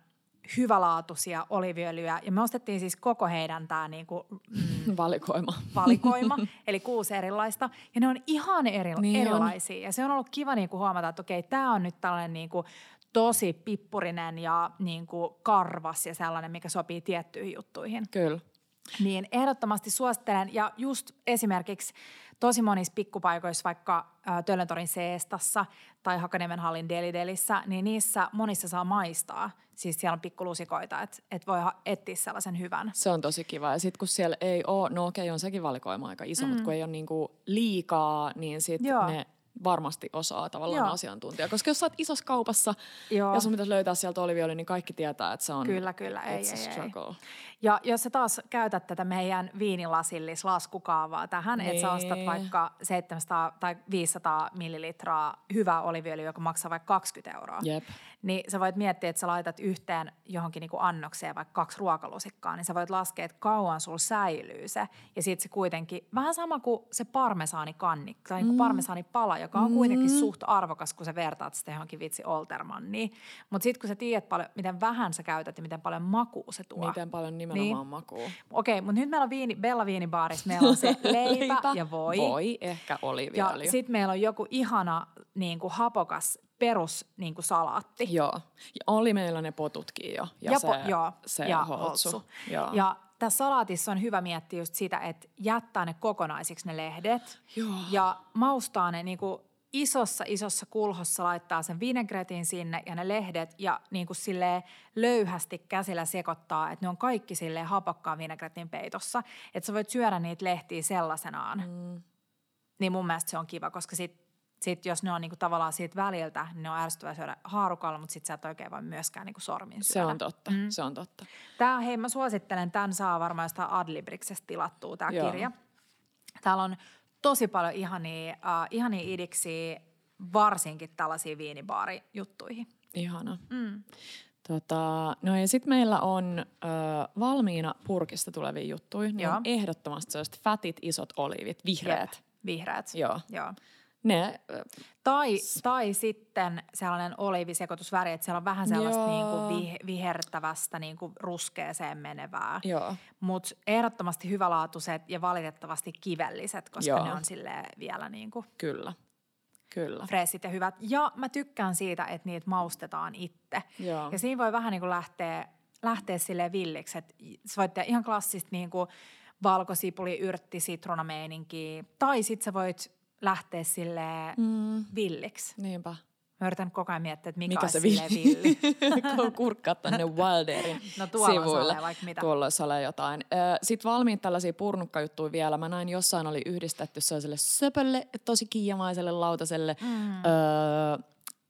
hyvälaatuisia oliiviöljyä. Ja me ostettiin siis koko heidän tämä niinku, mm, valikoima. valikoima, eli kuusi erilaista. Ja ne on ihan eri, Niin on. erilaisia. Ja se on ollut kiva niinku huomata, että okei, tämä on nyt tällainen niinku tosi pippurinen ja niinku karvas ja sellainen, mikä sopii tiettyihin juttuihin. Kyllä. Niin ehdottomasti suosittelen. Ja just esimerkiksi tosi monissa pikkupaikoissa, vaikka Töllöntorin Seestassa tai Hakaniemen hallin Delidelissä, niin niissä monissa saa maistaa. Siis siellä on pikkulusikoita, että et voi etsiä sellaisen hyvän. Se on tosi kiva. Ja sitten kun siellä ei ole, no okei, on sekin valikoima aika iso, mm. mutta kun ei ole niinku liikaa, niin sitten ne varmasti osaa tavallaan Joo. asiantuntija. Koska jos sä oot isossa kaupassa Joo. ja sun pitäisi löytää sieltä oliviöljy, niin kaikki tietää, että se on Kyllä, kyllä, ei, ei, ei. Ja jos sä taas käytät tätä meidän viinilasillis-laskukaavaa tähän, niin. että sä ostat Niin. vaikka 700 tai 500 millilitraa hyvää oliviöljyä, joka maksaa vaikka 20 euroa, Jep. niin sä voit miettiä, että sä laitat yhteen johonkin niinku annokseen vaikka kaksi ruokalusikkaa, niin sä voit laskea, että kauan sulla säilyy se. Ja sitten se kuitenkin, vähän sama kuin se parmesaanikanni tai niinku parmesaanipala, joka on kuitenkin suht arvokas, kun sä vertaat sitä johonkin vitsi Oltermanniin. Mutta sitten kun sä tiedät paljon, miten vähän sä käytät ja miten paljon makua se tuo. Miten paljon nimenomaan niin. makuu. Okei, mutta nyt meillä on viini, Bella Viinibaarissa, meillä on se leipä, ja voi. Voi, ehkä Ja oliiviöljy. sitten meillä on joku ihana niin kuin hapokas perus niin kuin salaatti. Joo. Ja oli meillä ne potutkin jo. Ja, Ja se, po- joo, se ja holtsu. holtsu. Joo. Ja tässä salaatissa on hyvä miettiä just sitä, että jättää ne kokonaisiksi ne lehdet. Joo. Ja maustaa ne niin kuin isossa, isossa kulhossa laittaa sen vinegretin sinne ja ne lehdet ja niin kuin silleen löyhästi käsillä sekoittaa, että ne on kaikki silleen hapakkaan vinegretin peitossa. Että sä voit syödä niitä lehtiä sellaisenaan. Mm. Niin mun mielestä se on kiva, koska sit, sit jos ne on niinku tavallaan siitä väliltä, niin ne on ärsyttävää syödä haarukalla, mutta sit sä et oikein voi myöskään niinku sormin se syödä. on totta, mm. se on totta. Tää, hei mä suosittelen, tämän saa varmaan jostain Adlibriksestä tilattua tämä Joo. kirja. Täällä on tosi paljon ihania, uh, ihania idiksiä, varsinkin tällaisiin viinibaarijuttuihin. Ihana. Mm. Tota, no ja sitten meillä on ö, valmiina purkista tulevia juttuja. Ne Joo. on ehdottomasti sellaiset fatit isot oliivit, vihreät. Jep, Vihreät. Joo. Joo. Ne, Tai, tai sitten sellainen oliivisekoitusväri, että siellä on vähän sellaista Joo. niin kuin vih, vihertävästä niin kuin ruskeeseen menevää. Mutta ehdottomasti hyvälaatuiset ja valitettavasti kivelliset, koska Joo. ne on sille vielä niin kuin Kyllä. Kyllä. freesit ja hyvät. Ja mä tykkään siitä, että niitä maustetaan itse. Joo. Ja siinä voi vähän niin kuin lähteä, lähteä silleen villiksi, että sä voit tehdä ihan klassista niin kuin valkosipuli, yrtti, sitruunameininkiä. Tai sit sä voit lähteä silleen mm. villiksi. Niinpä. Mä yritän koko ajan miettiä, että mikä, Mikä se villi. Kun kurkkaa tänne Wilderin No tuolla sivuille. vaikka mitä. Tuolla olisi ole jotain. Sitten valmiit tällaisia purnukkajuttuja vielä. Mä näin jossain oli yhdistetty sellaiselle söpölle, tosi kiijamaiselle lautaselle. Mm. Öö,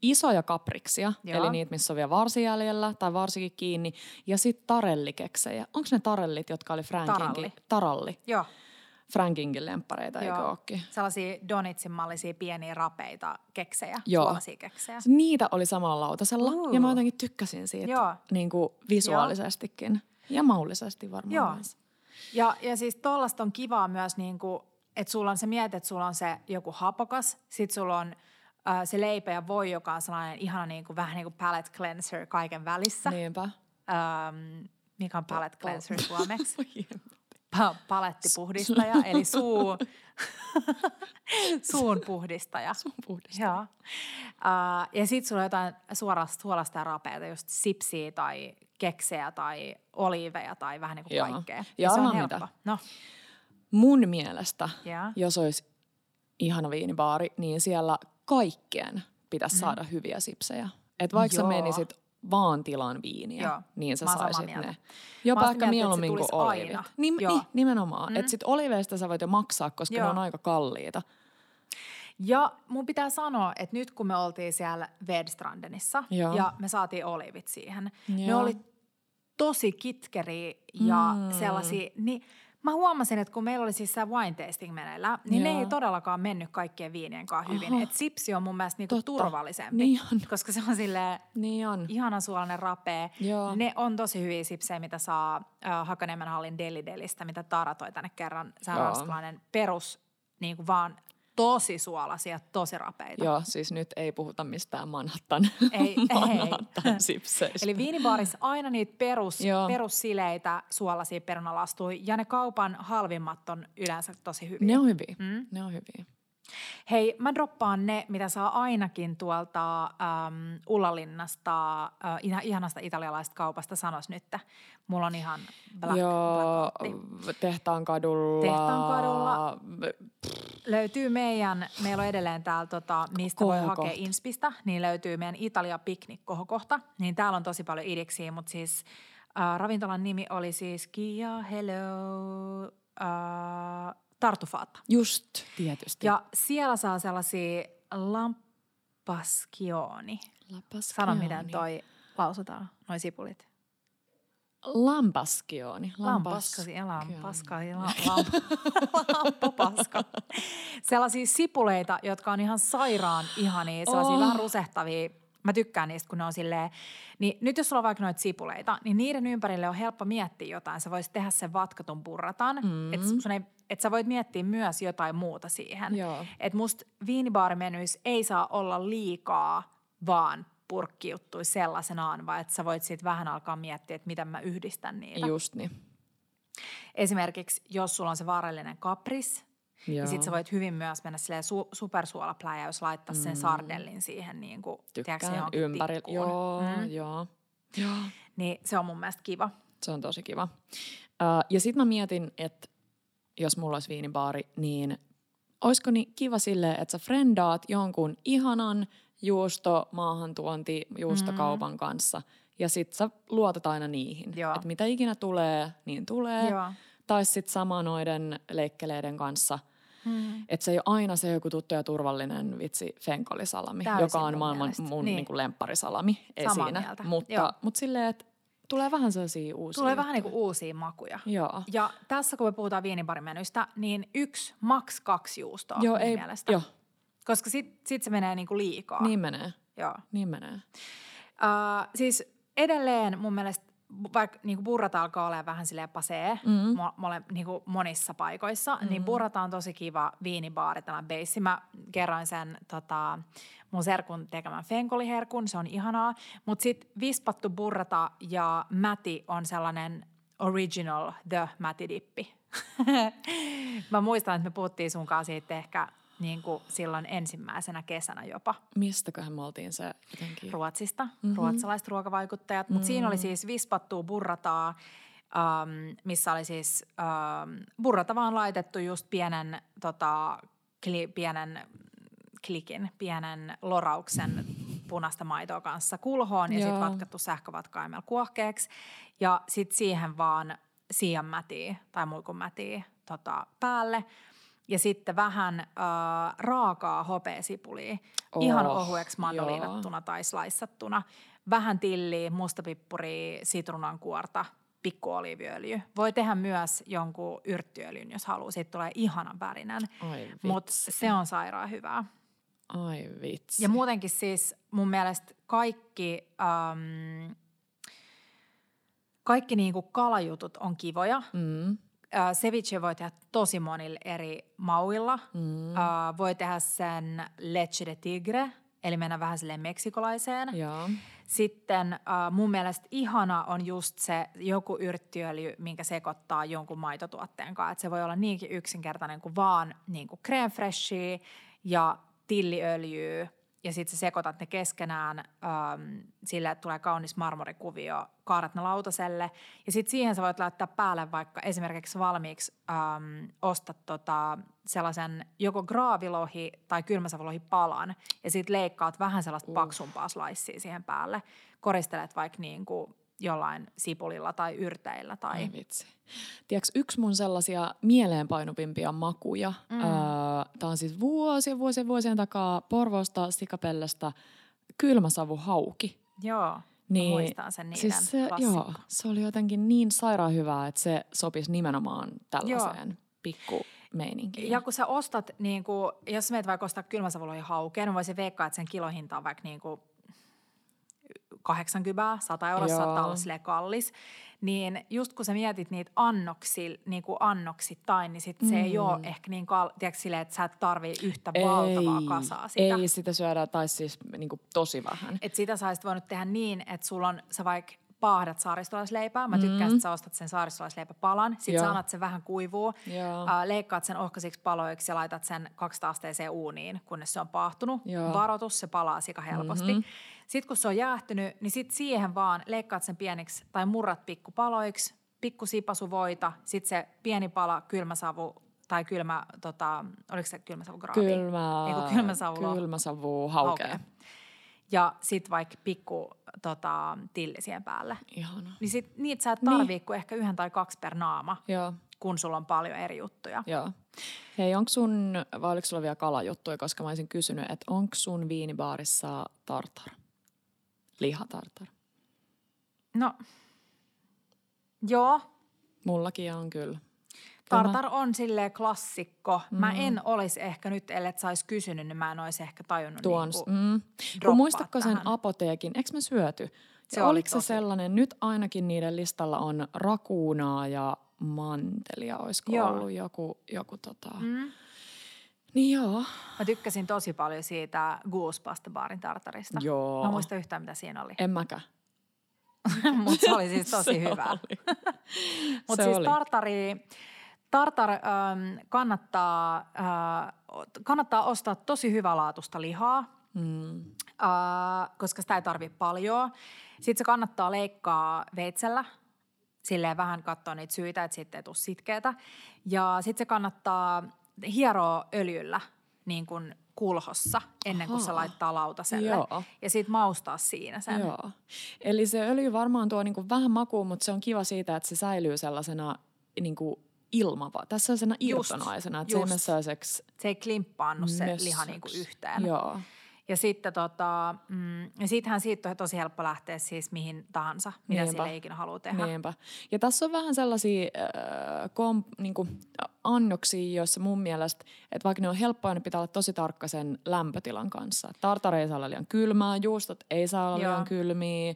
isoja kapriksia, Joo. eli niitä, missä on vielä varsi jäljellä tai varsikin kiinni. Ja sitten tarellikeksejä. Onko ne tarellit, jotka oli Frankinkin? Taralli. Taralli. Joo. Frankinkin lemppareita, eikö Joo. ookin? Sellaisia donitsin mallisia pieniä rapeita keksejä, Joo. suolaisia keksejä. Niitä oli samalla lautasella Uu. ja mä jotenkin tykkäsin siitä Joo. niin kuin visuaalisestikin ja maullisesti varmaan Joo. myös. Ja, ja siis tollasta on kivaa myös, niin kuin, että sulla on, sä mietit, että sulla on se joku hapokas, sit sulla on äh, se leipä ja voi, joka on sellainen ihana niin kuin, vähän niin kuin palette cleanser kaiken välissä. Niinpä. Ähm, mikä on palette Pal- cleanser suomeksi? Palettipuhdistaja, eli suu, suun puhdistaja. Suun puhdistaja. Joo. Uh, ja sitten sulla on jotain suorasta, suolasta ja rapeita, just sipsiä tai keksejä tai oliiveja tai vähän niin kuin Joo. kaikkea. Ja se on helppo. mitä? No, Mun mielestä, Joo. jos olisi ihana viinibaari, niin siellä kaikkien pitäisi saada hyviä sipsejä. Et vaikka sä Mm. Joo. menisit vaan tilan viiniä, Joo. niin sä Mä saisit ne. Mä Jopa oon ehkä mieluummin kuin aina. Nim, Joo. niin, nimenomaan. Mm. Että sit oliiveista sä voit jo maksaa, koska Joo. ne on aika kalliita. Ja mun pitää sanoa, että nyt kun me oltiin siellä Vedstrandenissa Joo. ja me saatiin olivit siihen, ne Joo. oli tosi kitkeriä ja Mm. sellaisia, niin mä huomasin, että kun meillä oli siis se wine tasting meneillään, niin ne Joo. ei todellakaan mennyt kaikkien viinien kanssa hyvin. Oho. Et sipsi on mun mielestä niinku Totta. turvallisempi, Niin on. koska se on silleen Niin on. ihana suolainen rapea. Joo. Ne on tosi hyviä sipsejä, mitä saa äh, Hakaniemen hallin Delidelistä, mitä Tara toi tänne kerran. Se ranskalainen perus, niin kuin vaan tosi suolaisia, tosi rapeita. Joo, siis nyt ei puhuta mistään Manhattan, Ei, Manhattan sipseistä. Eli viinibaarissa aina niitä perus, Joo. perussileitä suolaisia perunalastuja ja ne kaupan halvimmat on yleensä tosi hyviä. Ne on hyviä. Mm. Ne on hyviä. Hei, mä droppaan ne, mitä saa ainakin tuolta äm, Ullalinnasta, äh, ihan- ihanasta italialaisesta kaupasta, sanos nyt. Mulla on ihan black, Joo, black Tehtaan kadulla. Tehtaan Löytyy meidän, meillä on edelleen täällä, tota, mistä voi Kohokohta. hakea Inspistä, niin löytyy meidän Italia Picnic kohokohta. Niin täällä on tosi paljon idiksiä, mutta siis äh, ravintolan nimi oli siis Kia Hello äh, Tartufaata. Just, tietysti. Ja siellä saa sellaisia lampaschioni. Lapas Sano, miten toi lausutaan, noi sipulit. lampaskioni. Lampaskasi, lampaskasi, lampapaska. Sellaisia sipuleita, jotka on ihan sairaan ihania, sellaisia oh. vähän rusehtavia. Mä tykkään niistä, kun ne on silleen. Niin nyt jos sulla on vaikka noita sipuleita, niin niiden ympärille on helppo miettiä jotain. Sä voisit tehdä sen vatkatun burratan. Mm. Että et sä voit miettiä myös jotain muuta siihen. Että musta viinibaarimenys ei saa olla liikaa vaan purkkiuttui sellaisenaan, vaan että sä voit sitten vähän alkaa miettiä, että miten mä yhdistän niitä. Just niin. Esimerkiksi jos sulla on se vaarallinen kapris, Joo. niin sit sä voit hyvin myös mennä silleen su- supersuolapläjäys, laittaa mm. sen sardellin siihen niin kuin, Tykkään ympäri. Joo, mm. joo. joo. Niin se on mun mielestä kiva. Se on tosi kiva. Uh, ja sitten mä mietin, että jos mulla olisi viinibaari, niin olisiko niin kiva silleen, että sä frendaat jonkun ihanan – juusto maahantuonti juustokaupan mm. kanssa ja sit sä luotat aina niihin. Että mitä ikinä tulee, niin tulee. Joo. Tai sitten sama noiden leikkeleiden kanssa. Hmm. Että se ei ole aina se joku tuttu ja turvallinen vitsi fenkolisalami, Täysin joka on maailman mun niin. Niin lempparisalami. Ei Samaa siinä. Mieltä. Mutta, mutta silleen, että Tulee vähän sellaisia uusia Tulee vähän niin kuin uusia makuja. Joo. Ja tässä kun me puhutaan viinibarimenystä, niin yksi, maks kaksi juustoa Joo, ei, mielestä. Jo. Koska sit, sit se menee niinku liikaa. Niin menee. Joo. Niin menee. Uh, siis edelleen mun mielestä vaikka niin burrat alkaa olla vähän silleen pasee mm-hmm. mo, mole, niin kuin monissa paikoissa, niin mm-hmm. niin burrata on tosi kiva viinibaari, tämä beissi. Mä kerroin sen tota, mun serkun tekemän fenkoliherkun, se on ihanaa. Mutta sitten vispattu burrata ja mäti on sellainen original the mätidippi. Mä muistan, että me puhuttiin sunkaan siitä ehkä niin kuin silloin ensimmäisenä kesänä jopa. Mistäköhän me oltiin se jotenkin? Ruotsista, mm-hmm. ruotsalaiset ruokavaikuttajat. Mutta mm-hmm. siinä oli siis vispattua burrataa, um, missä oli siis um, burrata vaan laitettu just pienen, tota, kli, pienen klikin, pienen lorauksen punaista maitoa kanssa kulhoon ja sitten vatkattu sähkövatkaimella kuohkeeksi. Ja sitten siihen vaan siianmätiä tai muikunmätiä tota, päälle – ja sitten vähän äh, raakaa hopeasipulia, oh, ihan ohueksi mandoliinattuna tai slaissattuna. Vähän tilliä, mustapippuria, sitruunankuorta, pikkuoliiviöljy. Voi tehdä myös jonkun yrttiöljyn, jos haluaa. Siitä tulee ihanan värinen, mutta se on sairaan hyvää. Ai vitsi. Ja muutenkin siis mun mielestä kaikki, ähm, kaikki niinku kalajutut on kivoja. Mm äh, ceviche voi tehdä tosi monilla eri mauilla. Mm. Äh, voi tehdä sen leche de tigre, eli mennä vähän silleen meksikolaiseen. Ja. Sitten äh, mun mielestä ihana on just se joku yrttiöljy, minkä sekoittaa jonkun maitotuotteen kanssa. Et se voi olla niinkin yksinkertainen kuin vaan niin kuin crème freshia ja tilliöljyä ja sitten sä sekoitat ne keskenään ähm, sille, että tulee kaunis marmorikuvio, kaarat ne lautaselle. Ja sitten siihen sä voit laittaa päälle vaikka esimerkiksi valmiiksi ähm, ostat tota, sellaisen joko graavilohi tai kylmäsavulohi palan ja sitten leikkaat vähän sellaista uh. paksumpaa slicea siihen päälle. Koristelet vaikka niin kuin jollain sipulilla tai yrteillä. Tai... Ai vitsi. Tiedätkö, yksi mun sellaisia mieleenpainuvimpia makuja, mm. öö, tämä on siis vuosien vuosien vuosien takaa Porvosta, Sikapellestä, kylmäsavuhauki. Joo, niin, muistan sen niiden siis se, joo, se oli jotenkin niin sairaan hyvää, että se sopisi nimenomaan tällaiseen joo. pikku meininkiin. Ja kun sä ostat, niin kuin, jos meet vaikka ostaa kylmäsavuloihin haukeen, niin voisin veikkaa, että sen kilohinta on vaikka niin kuin 80, 100 euroa saattaa olla sille kallis. Niin just kun sä mietit niitä annoksil, niin kuin annoksittain, niin sit mm. se ei ole mm. ehkä niin kal- tiedätkö, silleen, että sä et tarvii yhtä ei, valtavaa kasaa sitä. Ei, sitä syödään tai siis niin kuin tosi vähän. Et sitä sä voinut tehdä niin, että sulla on, sä vaikka paahdat saaristolaisleipää. Mä tykkään, mm. että sä ostat sen saaristolaisleipäpalan. Sitten sä annat sen vähän kuivuu. Uh, leikkaat sen ohkaisiksi paloiksi ja laitat sen 200 asteeseen uuniin, kunnes se on paahtunut. Joo. Varoitus, se palaa sika helposti. Mm-hmm. Sitten kun se on jäähtynyt, niin sit siihen vaan leikkaat sen pieniksi tai murrat pikkupaloiksi, pikku sipasuvoita, sitten se pieni pala kylmäsavu tai kylmä, tota, oliko se kylmäsavu graavi? Kylmä, niin kylmäsavu, kylmäsavu haukea. Okay. Ja sitten vaikka pikku tota, tilli siihen päälle. Ihana. Niin sit, niitä sä et tarvii niin. kuin ehkä yhden tai kaksi per naama, Joo. kun sulla on paljon eri juttuja. Joo. Hei, onko sun, vai oliko sulla vielä kalajuttuja, koska mä olisin kysynyt, että onko sun viinibaarissa tartar? Lihatartar? No, Joo, Mullakin on kyllä. Tartar on silleen klassikko. Mm. Mä en olisi ehkä nyt, ellei sais kysynyt, niin mä en olisi ehkä tajunnut Tuon, niinku mm. Kun muistatko sen tähän. apoteekin, eikö me syöty? Se Ja oli oliko se tosi- sellainen, nyt ainakin niiden listalla on rakuunaa ja mantelia, olisiko Joo. ollut joku, joku tota... Mm. Niin joo. Mä tykkäsin tosi paljon siitä Goose Pasta Barin tartarista. Joo. Mä muista yhtään, mitä siinä oli. En mäkään. Mutta se oli siis tosi hyvä. Mutta siis oli. tartari, tartar ähm, kannattaa, äh, kannattaa ostaa tosi hyvälaatuista lihaa, Mm. äh, koska sitä ei tarvi paljon. Sitten se kannattaa leikkaa veitsellä, silleen vähän katsoa niitä syitä, että siitä ei tule sitkeätä. Ja sitten se kannattaa hieroa öljyllä niin kuin kulhossa ennen kuin se Ahaa. laittaa lautaselle. Joo. Ja sitten maustaa siinä sen. Joo. Eli se öljy varmaan tuo niinku vähän makuun, mutta se on kiva siitä, että se säilyy sellaisena niinku ilmava, tässä sellaisena Just, irtonaisena, että se ei just. mene sellaiseksi Se ei klimppaannu se liha niin kuin yhteen. Joo. Ja sitten tota, mm, ja siitähän siitä on tosi helppo lähteä siis mihin tahansa, mitä Niinpä. sille ikinä haluaa tehdä. Niinpä. Ja tässä on vähän sellaisia äh, kom, niinku, annoksia, joissa mun mielestä, että vaikka ne on helppoja, niin pitää olla tosi tarkka sen lämpötilan kanssa. Tartare ei saa olla liian kylmää, juustot ei saa olla Joo. liian kylmiä.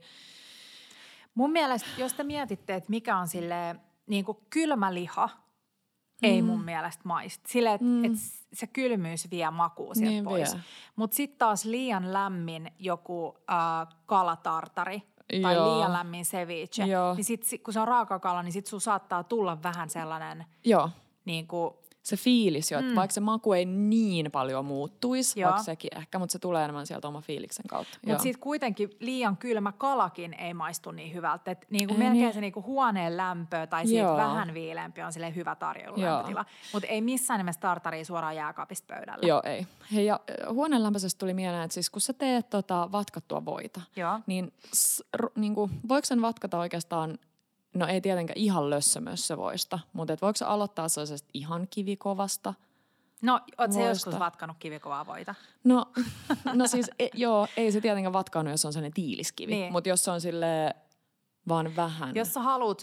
Mun mielestä, jos te mietitte, että mikä on sille niin kuin kylmä liha, ei mun mielestä maista. Silleen, että Mm. et se kylmyys vie makua sieltä Niin pois. Mutta sitten taas liian lämmin joku äh, kalatartari tai Joo. liian lämmin ceviche, Joo. niin sit, kun se on raakakala, niin sit sun saattaa tulla vähän sellainen Joo. niin kuin, Se fiilis jo, että mm. vaikka se maku ei niin paljon muuttuisi, Joo. vaikka sekin ehkä, mutta se tulee enemmän sieltä oma fiiliksen kautta. Mutta sitten kuitenkin liian kylmä kalakin ei maistu niin hyvältä. Et niinku Ei melkein niin. se niinku huoneen lämpö tai siitä Joo. vähän viileämpi on sille hyvä tarjoilulämpötila. Mutta ei missään nimessä tartaria suoraan jääkaapista pöydälle. Joo, ei. Hei, ja huoneen lämpöisestä tuli mieleen, että siis kun sä teet tota vatkattua voita, Joo. niin, s, r, niin kuin, voiko sen vatkata oikeastaan, no ei tietenkään ihan lössömössövoista, mutta et voiko se aloittaa sellaisesta ihan kivikovasta? No, oot se joskus vatkanut kivikovaa voita? No, no siis e, joo, ei se tietenkään vatkaannut, jos on sellainen tiiliskivi, Niin. mutta jos se on sille vaan vähän. Jos sä haluat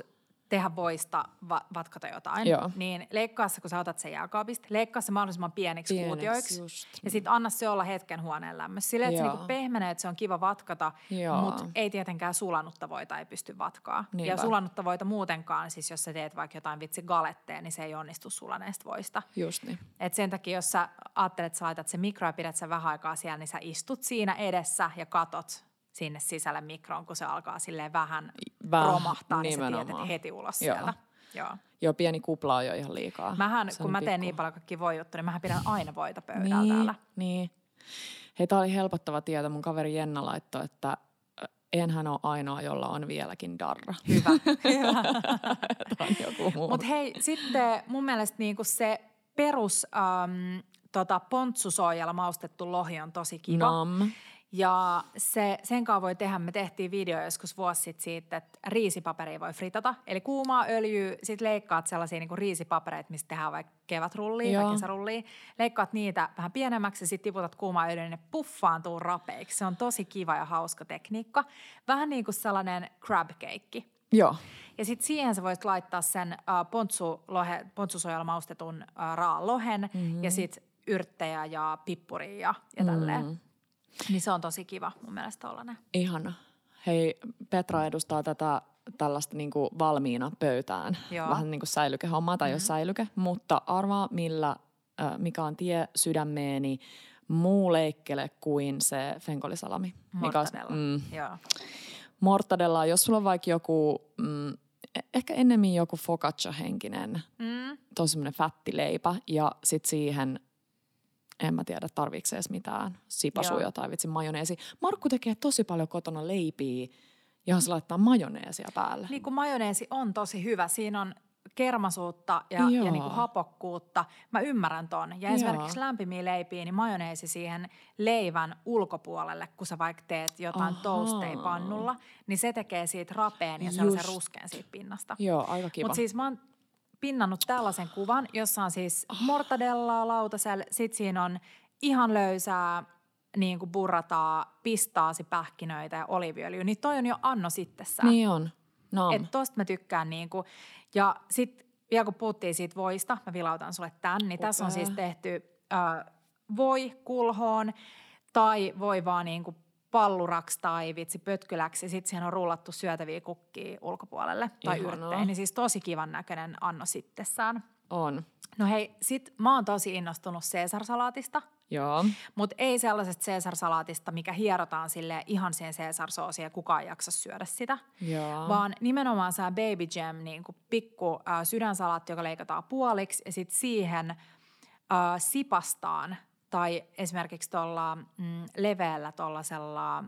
tehdä voista va- vatkata jotain, Joo. niin leikkaa se, kun sä otat sen jääkaapista, leikkaa se mahdollisimman pieniksi, Pieneksi, kuutioiksi. just. Ja sitten anna se olla hetken huoneen lämmössä. Silleen, että se niinku pehmenee, että se on kiva vatkata, mutta ei tietenkään sulanutta voita ei pysty vatkaa. Niinpä. Ja sulanutta voita muutenkaan, siis jos sä teet vaikka jotain vitsi galetteen, niin se ei onnistu sulaneesta voista. Just niin. Et sen takia, jos sä ajattelet, että sä laitat sen mikroon ja pidät sen vähän aikaa siellä, niin sä istut siinä edessä ja katot sinne sisälle mikroon, kun se alkaa silleen vähän Väh- romahtaa, niin sä tiedät nimenomaan. heti ulos Joo. sieltä. Joo. Joo, pieni kupla on jo ihan liikaa. Mähän, Se kun mä teen pikku. niin paljon kaikki voi juttuja, niin mähän pidän aina voita pöydällä niin, täällä. Niin. Hei, tää oli helpottava tieto. Mun kaveri Jenna laittoi, että ö, enhän ole ainoa, jolla on vieläkin darra. Hyvä, hyvä. Mutta hei, sitten mun mielestä niinku se perus äm, tota, pontsusoijalla maustettu lohi on tosi kiva. Nam. Ja se, sen kanssa voi tehdä, me tehtiin video joskus vuosi sitten siitä, että riisipaperia voi fritata. Eli kuumaa öljyä, sit leikkaat sellaisia niinku riisipapereita, mistä tehdään vaikka kevätrullia Joo. tai kesärullia. Leikkaat niitä vähän pienemmäksi ja sitten tiputat kuumaa öljyä, niin ne puffaantuu rapeiksi. Se on tosi kiva ja hauska tekniikka. Vähän niin kuin sellainen crab cake. Joo. Ja sitten siihen sä voit laittaa sen äh, pontsulohe, pontsusojalla maustetun äh, raan lohen mm-hmm. ja sitten yrttejä ja pippuria ja, ja tälleen. Mm. Niin se on tosi kiva mun mielestä tollanen. Ihana. Hei, Petra edustaa tätä tällaista niin kuin valmiina pöytään. Joo. Vähän niin kuin säilykehommaa tai mm-hmm. jos säilyke. Mutta arvaa, millä, äh, mikä on tie sydämeeni muu leikkele kuin se fenkolisalami. Mikä Mortadella. mm, Joo. mortadella, jos sulla on vaikka joku, mm, e- ehkä ennemmin joku focaccia-henkinen, Mm. tosi semmoinen fättileipä ja sit siihen, en mä tiedä tarviiko se edes mitään, sipasuja Joo. tai vitsi majoneesi. Markku tekee tosi paljon kotona leipiä, johon se laittaa majoneesia päälle. Niin kuin majoneesi on tosi hyvä. Siinä on kermasuutta ja, ja niin kuin hapokkuutta. Mä ymmärrän ton. Ja esimerkiksi Joo. lämpimiä leipiä, niin majoneesi siihen leivän ulkopuolelle, kun sä vaikka teet jotain toasteja pannulla, niin se tekee siitä rapeen ja sellaisen Just. ruskeen siitä pinnasta. Joo, aika kiva. Mutta siis mä oon pinnannut tällaisen kuvan, jossa on siis mortadellaa lautasella, sit siinä on ihan löysää niin kuin burrataa, pistaasipähkinöitä ja oliiviöljyä. Niin toi on jo annos itsessään. Niin on. Nam. Että tosta mä tykkään niinku. Ja sit vielä kun puhuttiin siitä voista, mä vilautan sulle tän, niin tässä on siis tehty äh, voi kulhoon tai voi vaan niinku palluraksi tai vitsi pötkyläksi. Sitten siihen on rullattu syötäviä kukkia ulkopuolelle tai yrttejä. Niin siis tosi kivan näköinen anno sittessään. On. No hei, sit mä oon tosi innostunut Caesar-salaatista. Joo. Mutta ei sellaisesta Caesar-salaatista, mikä hierotaan sille ihan siihen Caesar-soosiin ja kukaan ei jaksa syödä sitä. Joo. Vaan nimenomaan se baby jam, niin kuin pikku äh, sydänsalaatti, joka leikataan puoliksi ja sitten siihen äh, sipastaan tai esimerkiksi tuolla mm, leveällä tuollaisella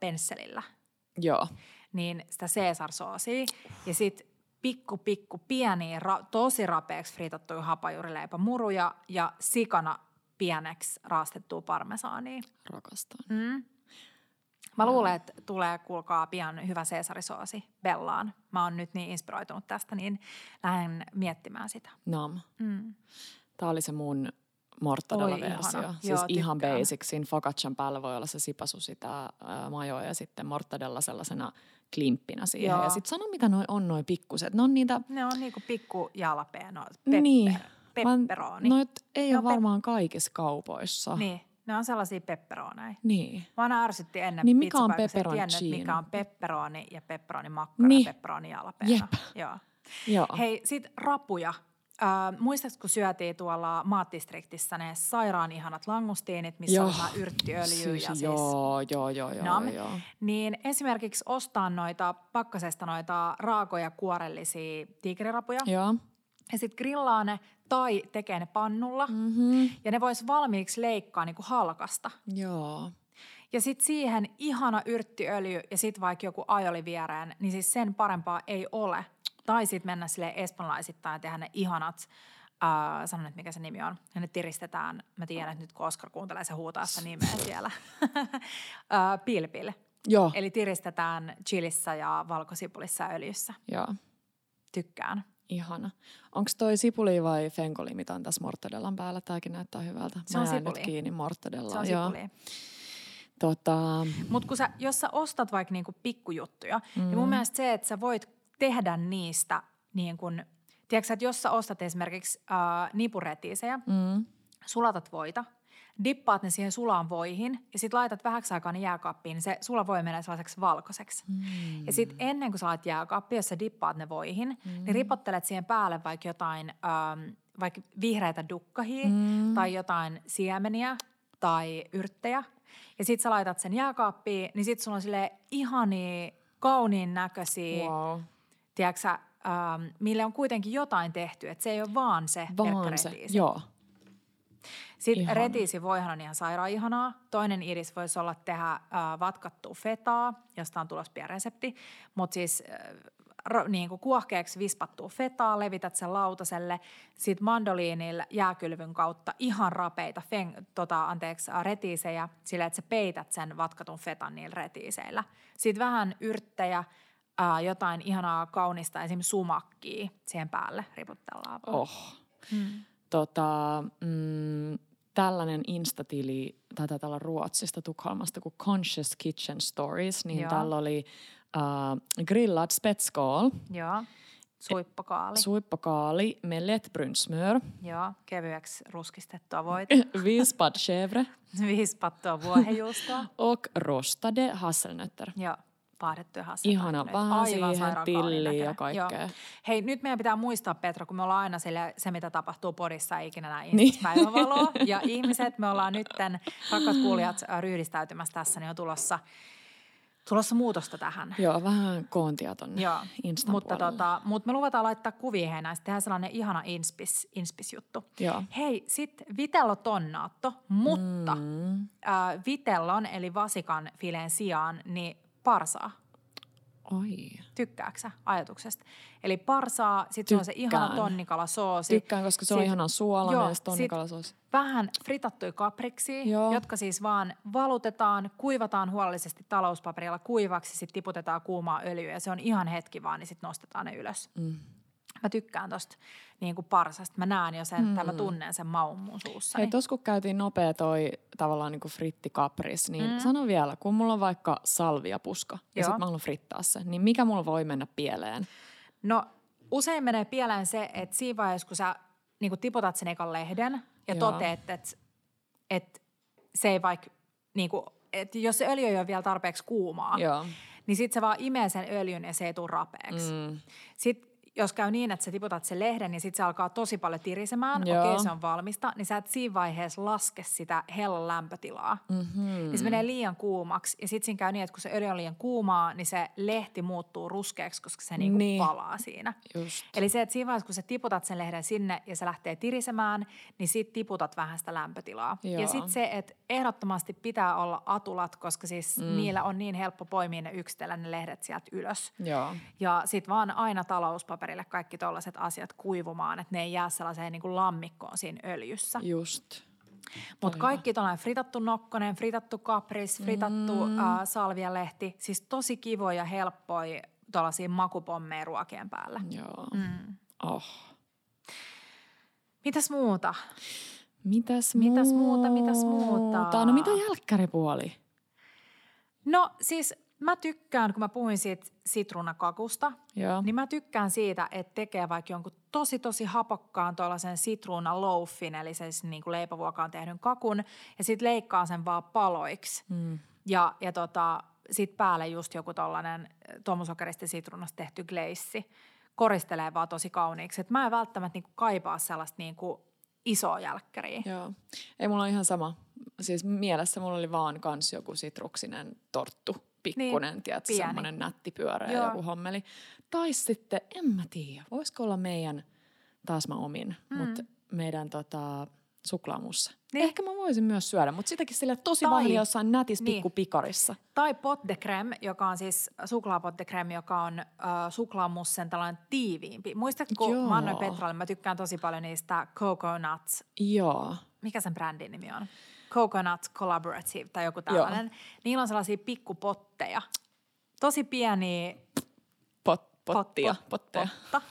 pensselillä, Joo. niin sitä Caesar-soosia ja sitten pikku, pikku, pieniä, ra- tosi rapeaksi fritattuja hapajuurileipämuruja ja sikana pieneksi raastettua parmesaania. Rakastan. Mm. Mä luulen, että tulee, kuulkaa, pian hyvä Caesarisoosi Bellaan. Mä oon nyt niin inspiroitunut tästä, niin lähden miettimään sitä. Nam. Mm. Tämä oli se mun mortadella-versio. Siis Joo, ihan tykkään. basic. Siinä focaccian päällä voi olla se sipasu sitä äh, majoa ja sitten mortadella sellaisena klimppinä siihen. Joo. Ja sitten sano, mitä noi on noi pikkuset. Ne on niitä... Ne on niinku pikku jalapeno, no, pepper, niin. pepperoni. Noit ei Ne ole varmaan kaikissa kaupoissa. Niin, ne on sellaisia pepperoneja. Niin. Mä aina ärsytti ennen Niin mikä on että tiennyt, mikä on pepperoni ja pepperoni makkara Niin. ja pepperoni jalapeno. Jep. Joo. Joo. Hei, sit rapuja. Äh, muistatko, kun syötiin tuolla maatdistriktissä ne sairaan ihanat langustiinit, missä Joo. on vähän yrttiöljyä Siis, ja siis joo, joo, joo, joo, Nam. joo. Niin esimerkiksi ostaa noita pakkasesta noita raakoja kuorellisia tiikerirapuja Joo. ja sitten grillaa ne tai tekee ne pannulla Mm-hmm. ja ne vois valmiiksi leikkaa niinku halkasta. Joo. Ja sitten siihen ihana yrttiöljy ja sitten vaikka joku ajoli viereen, niin siis sen parempaa ei ole. Tai sitten mennä sille espanjalaisittain ja tehdä ne ihanat, äh, sanon nyt mikä se nimi on, ja ne tiristetään, mä tiedän, että nyt kun Oskar kuuntelee, se huutaa sitä nimeä siellä, äh, pilpil. Joo. Eli tiristetään chilissä ja valkosipulissa ja öljyssä. Joo. Tykkään. Ihana. Onko toi sipuli vai fenkoli, mitä on tässä mortadellan päällä? Tämäkin näyttää hyvältä. Se Mä on jäin nyt sipuli. kiinni mortadellaan. Se on Joo. sipuli. Tota, Mutta jos sä ostat vaikka niinku pikkujuttuja, mm. niin mun mielestä se, että sä voit tehdä niistä niin kun, tiedätkö että jos sä ostat esimerkiksi äh, nipuretiisejä, mm, sulatat voita, dippaat ne siihen sulaan voihin ja sitten laitat vähäksi aikaa ne jääkaappiin, niin se sula voi menee sellaiseksi valkoiseksi. mm, Ja sitten ennen kuin sä laitat jääkaappiin, jos sä dippaat ne voihin, mm. niin ripottelet siihen päälle vaikka jotain, ähm, vaikka vihreitä dukkahia Mm. tai jotain siemeniä tai yrttejä. Ja sitten sä laitat sen jääkaappiin, niin sitten sulla on sille ihania, kauniin näköisiä, wow. Tiedätkö ähm, mille on kuitenkin jotain tehty. Että se ei ole vaan se Vaan se, retiisi. joo. Sitten Ihana. retiisi voihan on ihan sairaan ihanaa. Toinen idis voisi olla tehdä äh, vatkattua fetaa, josta on tulossa pieni resepti. Mutta siis äh, niin kuin kuohkeaksi vispattua fetaa, levität sen lautaselle. Sitten mandoliinilla jääkylvyn kautta ihan rapeita feng, tota, anteeksi, äh, retiisejä sillä, että sä peität sen vatkatun fetan niillä retiiseillä. Sitten vähän yrttejä, äh, jotain ihanaa kaunista, esimerkiksi sumakkia siihen päälle riputellaan. vaan. Oh. Mm. Tota, mm, tällainen instatili, taitaa olla Ruotsista, Tukholmasta, kuin Conscious Kitchen Stories, niin Joo. tällä oli äh, grillad spetskål, Joo, suippokaali. suippokaali med lättbrunsmör, Joo, kevyeksi ruskistettua voita, vispad chèvre vispattua vuohenjuustoa. och rostade hasselnötter. Joo, paahdettuja Ihana, Aivan siihen tilliä ja kaikkea. Joo. Hei, nyt meidän pitää muistaa, Petra, kun me ollaan aina sille, se, mitä tapahtuu podissa, ei ikinä näe Niin. päivävaloa. Ja ihmiset, me ollaan nytten, rakkaat kuulijat, äh, ryhdistäytymässä tässä, niin on tulossa, tulossa muutosta tähän. Joo, vähän koontia tonne Joo, Instan mutta, puolelle. tota, mutta me luvataan laittaa kuvia hei näistä, tehdään sellainen ihana inspis, inspis-juttu. Joo. Hei, sitten vitello tonnaatto, mutta. Mm. äh, vitellon eli vasikan fileen sijaan niin parsaa. Oi. Tykkääksä sä ajatuksesta? Eli parsaa, sitten se on se ihana tonnikala-soosi. Tykkään, koska se on Sit- ihanan suolainen joo, ja se sit tonnikalasoos. Vähän fritattuja kapriksi, Joo. jotka siis vaan valutetaan, kuivataan huolellisesti talouspaperilla kuivaksi, sitten tiputetaan kuumaa öljyä ja se on ihan hetki vaan, niin sitten nostetaan ne ylös. Mm. Mä tykkään tosta niin kuin parsasta. Mä näen jo sen, mm. mä tunnen sen maun mun suussa. Hei, tos kun käytiin nopea toi tavallaan niin kuin frittikapris, niin mm. sano vielä, kun mulla on vaikka salviapuska ja sit mä haluan frittaa se, niin mikä mulla voi mennä pieleen? No usein menee pieleen se, että siinä vaiheessa, kun sä niin kuin tiputat sen ekan lehden ja Joo. toteat, että, että se ei vaikka, niin kuin, että jos se öljy ei ole vielä tarpeeksi kuumaa, Joo. niin sitten se vaan imee sen öljyn ja se ei tule rapeeksi. Mm. Sitten jos käy niin, että sä tiputat sen lehden, niin sitten se alkaa tosi paljon tirisemään, okei okay, se on valmista, niin sä et siinä vaiheessa laske sitä hellan lämpötilaa. Mm-hmm. Niin se menee liian kuumaksi ja sitten siinä käy niin, että kun se öljy on liian kuumaa, niin se lehti muuttuu ruskeaksi, koska se niinku niin. palaa siinä. Just. Eli se, että siinä vaiheessa, kun sä tiputat sen lehden sinne ja se lähtee tirisemään, niin sit tiputat vähän sitä lämpötilaa. Joo. Ja sitten se, että ehdottomasti pitää olla atulat, koska siis mm. niillä on niin helppo poimia ne yksitellen ne lehdet sieltä ylös. Joo. Ja sitten vaan aina talouspaperi paperille kaikki tällaiset asiat kuivumaan, että ne ei jää sellaiseen niin kuin lammikkoon siinä öljyssä. Just. Mutta kaikki tuollainen fritattu nokkonen, fritattu kapris, fritattu mm. äh, salvialehti, siis tosi kivoja, helppoja tuollaisia makupommeja ruokien päällä. Joo. Mm. Oh. Mitäs muuta? Mitäs, mitäs muuta? Mitäs muuta? No mitä jälkkäripuoli? No siis mä tykkään, kun mä puhuin siitä sitruunakakusta, Joo. niin mä tykkään siitä, että tekee vaikka jonkun tosi tosi hapokkaan tuollaisen sitruuna loafin, eli siis niin kuin leipävuokaan tehdyn kakun, ja sitten leikkaa sen vaan paloiksi. Mm. Ja, ja tota, sitten päälle just joku tollainen tuomusokerista sitruunasta tehty gleissi. Koristelee vaan tosi kauniiksi. Et mä en välttämättä niinku kaipaa sellaista niinku isoa jälkkäriä. Joo. Ei mulla ole ihan sama. Siis mielessä mulla oli vaan kans joku sitruksinen torttu pikkunen, niin, tiedätkö, semmoinen nätti pyörä ja joku hommeli. Tai sitten, en mä tiedä, voisiko olla meidän, taas mä omin, mm. mutta meidän tota, suklaamussa. Niin. Ehkä mä voisin myös syödä, mutta sitäkin sillä tosi tai, vanha jossain nätis niin. pikkupikarissa. Tai pot de crème, joka on siis suklaapot de crème, joka on äh, suklaamussen tällainen tiiviimpi. Muistatko, Joo. mä annoin Petralle, mä tykkään tosi paljon niistä coconuts. Joo. Mikä sen brändin nimi on? Coconut Collaborative tai joku tällainen. Joo. Niillä on sellaisia pikkupotteja. Tosi pieniä Pot, pottia, pot, potteja. Potta.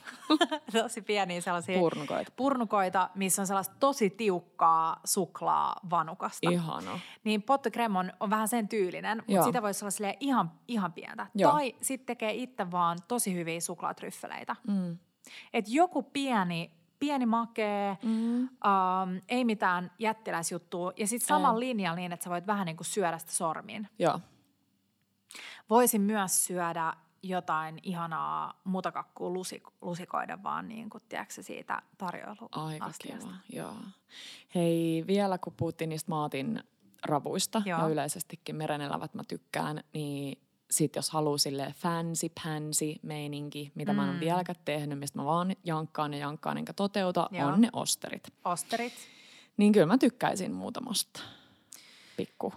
tosi pieniä sellaisia purnukoita. purnukoita, missä on sellaista tosi tiukkaa suklaa vanukasta. Ihana. Niin potte creme on, on vähän sen tyylinen, mutta sitä voisi olla ihan, ihan pientä. Joo. Tai sitten tekee itse vaan tosi hyviä suklaatryffeleitä. Mm. Et joku pieni pieni makee, mm. um, ei mitään jättiläisjuttua. Ja sitten saman linjalla niin, että sä voit vähän niin kuin syödä sitä sormin. Joo. Voisin myös syödä jotain ihanaa mutakakkua lusik- lusikoida vaan niin kuin, tiedätkö, siitä tarjoiluastiasta. Aika kiva, joo. Hei, vielä kun puhuttiin niistä maatin ravuista joo. ja yleisestikin merenelävät mä tykkään, niin sit jos haluaa sille fancy pansy meininki, mitä mm. mä en ole mm. vieläkään tehnyt, mistä mä vaan jankkaan ja jankkaan enkä toteuta, Joo. on ne osterit. Osterit. Niin kyllä mä tykkäisin muutamasta pikku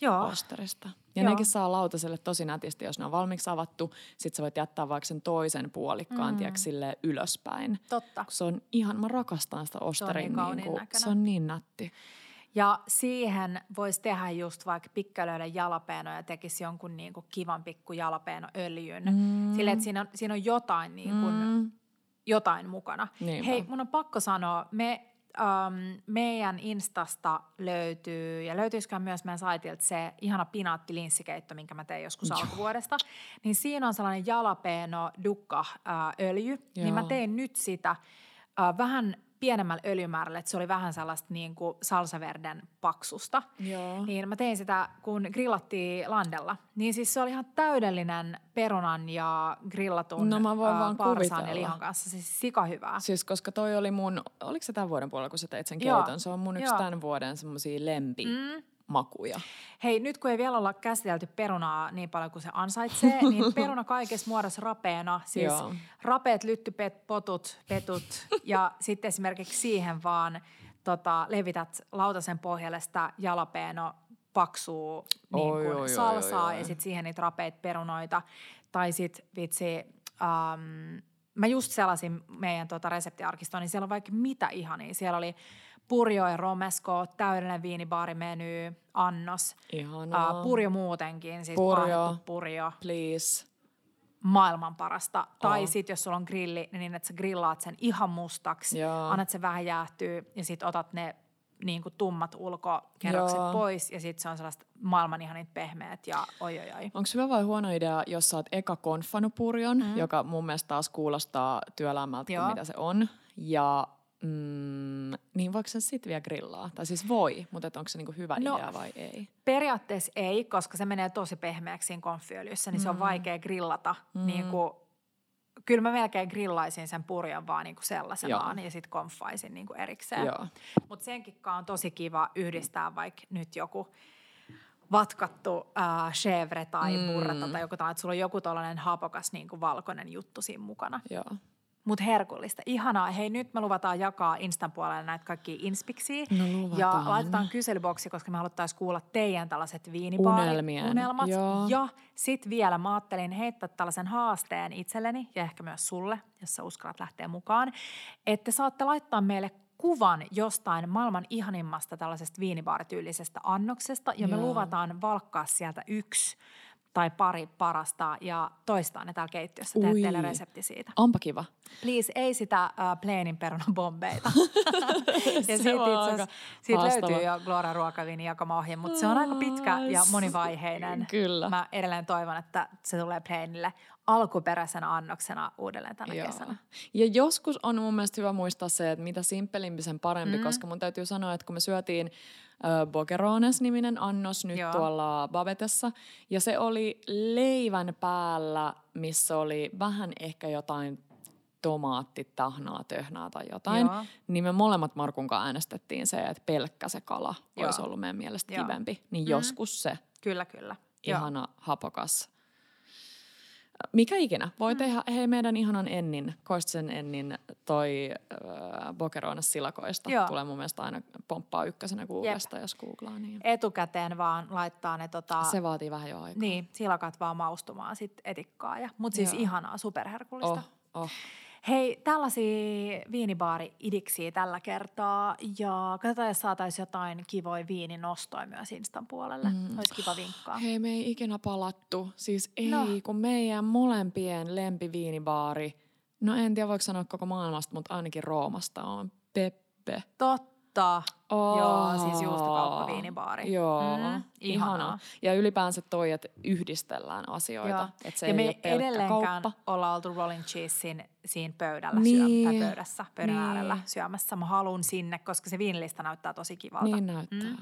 Joo. osterista. Ja Joo. nekin saa lautaselle tosi nätisti, jos ne on valmiiksi avattu. Sitten sä voit jättää vaikka sen toisen puolikkaan, mm. tiedätkö, ylöspäin. Totta. Se on ihan, mä rakastan sitä osterin. Se on niin, niin kuin, se on niin nätti. Ja siihen voisi tehdä just vaikka pikkälöiden jalapeeno ja tekisi jonkun niin kuin kivan pikku jalapeenoöljyn. Mm. Sille, että siinä on, siinä on jotain, niin kuin, mm. jotain mukana. Niinpä. Hei, mun on pakko sanoa, me um, meidän Instasta löytyy, ja löytyisikään myös meidän saitilta se ihana pinaattilinssikeitto, minkä mä tein joskus alkuvuodesta. Niin siinä on sellainen jalapeeno dukka uh, öljy, niin mä tein nyt sitä uh, vähän pienemmällä öljymäärällä, että se oli vähän sellaista niin kuin salsaverden paksusta. Joo. Niin mä tein sitä, kun grillattiin landella. Niin siis se oli ihan täydellinen perunan ja grillatun no, mä voin vaan parsan ja lihan kanssa. Siis sika hyvää. Siis koska toi oli mun, oliko se tämän vuoden puolella, kun sä teit sen keiton? Se on mun yksi Joo. tämän vuoden semmosia lempi. Mm makuja. Hei, nyt kun ei vielä olla käsitelty perunaa niin paljon kuin se ansaitsee, niin peruna kaikessa muodossa rapeena, siis Joo. rapeet, lyttypet, potut, petut ja sitten esimerkiksi siihen vaan tota, levität lautasen pohjalle sitä jalapeeno paksuu niin oi, oi, salsaa oi, oi, oi. ja sitten siihen niitä rapeet perunoita. Tai sitten vitsi, um, mä just selasin meidän tota reseptiarkistoa, niin siellä on vaikka mitä ihania. Siellä oli Purjo ja Romesko, täydellinen viinibaarimeny, annos. Ihanaa. Uh, purjo muutenkin, siis purjo, purjo. Please. maailman parasta. Tai sitten jos sulla on grilli, niin että sä grillaat sen ihan mustaksi, Joo. annat sen vähän jäähtyä ja sitten otat ne niin kuin tummat ulkokerrokset Joo. pois ja sitten se on sellaista maailman ihanit pehmeät ja oi oi oi. Onko hyvä vai huono idea, jos sä oot eka konfannut purjon, mm. joka mun mielestä taas kuulostaa työlämmältä Joo. kuin mitä se on. Ja mm, niin voiko se sitten vielä grillaa? Tai siis voi, mutta et onko se niinku hyvä No, idea vai ei? Periaatteessa ei, koska se menee tosi pehmeäksi siinä konfiöljyssä, niin mm. se on vaikea grillata. Mm. Niin kuin, kyllä mä melkein grillaisin sen purjan vaan niin kuin sellaisenaan Joo. ja sitten konfaisin niin kuin erikseen. Mutta senkin on tosi kiva yhdistää vaikka nyt joku vatkattu äh, chèvre tai mm. burrata tai joku tällainen, että sulla on joku tällainen hapokas niin kuin valkoinen juttu siinä mukana. Joo. Mutta herkullista. Ihanaa. Hei, nyt me luvataan jakaa Instan puolelle näitä kaikkia inspiksiä. No ja laitetaan kyselyboksi, koska me haluttaisiin kuulla teidän tällaiset viinibaari Unelmien, unelmat. joo. Ja sitten vielä mä ajattelin heittää tällaisen haasteen itselleni ja ehkä myös sulle, jos sä uskallat lähteä mukaan, että saatte laittaa meille kuvan jostain maailman ihanimmasta tällaisesta viinibaarityylisestä annoksesta ja me Joo. luvataan valkkaa sieltä yksi tai pari parasta ja toistaa ne täällä keittiössä. Teet Ui. teille resepti siitä. Onpa kiva. Please, ei sitä uh, pleenin perunabombeita. ja Se siitä, itse siitä löytyy jo Glora ruokaviini jakama ohje, mutta se on aika pitkä ja Ai, monivaiheinen. Kyllä. Mä edelleen toivon, että se tulee pleenille alkuperäisenä annoksena uudelleen tänä Joo. kesänä. Ja joskus on mun mielestä hyvä muistaa se, että mitä simppelimpi sen parempi, mm. koska mun täytyy sanoa, että kun me syötiin Bogerones-niminen annos nyt Joo. tuolla Babetessa, ja se oli leivän päällä, missä oli vähän ehkä jotain tomaattitahnaa, töhnää tai jotain, Joo. niin me molemmat Markun kanssa äänestettiin se, että pelkkä se kala Joo. olisi ollut meidän mielestä Joo. kivempi. Niin Mm. joskus se Kyllä, kyllä. Joo. ihana hapokas. Mikä ikinä. Voi mm. tehdä, hei meidän ihanan Ennin, Koistisen Ennin, toi äh, Bokerones silakoista. Joo. Tulee mun mielestä aina pomppaa ykkösenä Googlesta, jos googlaa. Niin. Etukäteen vaan laittaa ne tota, Se vaatii vähän jo aikaa. niin, silakat vaan maustumaan sit etikkaa. Ja, mutta siis Joo. ihanaa, superherkullista. Oh, oh. Hei, tällaisia viinibaari-idiksiä tällä kertaa ja katsotaan, jos saataisiin jotain kivoja viininostoja myös Instan puolelle. Mm. Olisi kiva vinkkaa. Hei, me ei ikinä palattu. Siis ei, No. kun meidän molempien lempiviinibaari, no en tiedä voiko sanoa koko maailmasta, mutta ainakin Roomasta on Peppe. Totta. Oh, Joo, siis juustokauppa viinibaari. Joo, Mm, mm, ihanaa. ihanaa. Ja ylipäänsä toi, että yhdistellään asioita. Joo. Että se ja ei me ole ei edelleenkään kauppa. olla oltu Rolling Cheesein siinä pöydällä Niin. syö, tai pöydässä, pöydän Niin. äärellä syömässä. Mä haluan sinne, koska se viinilista näyttää tosi kivalta. Niin näyttää. Mm.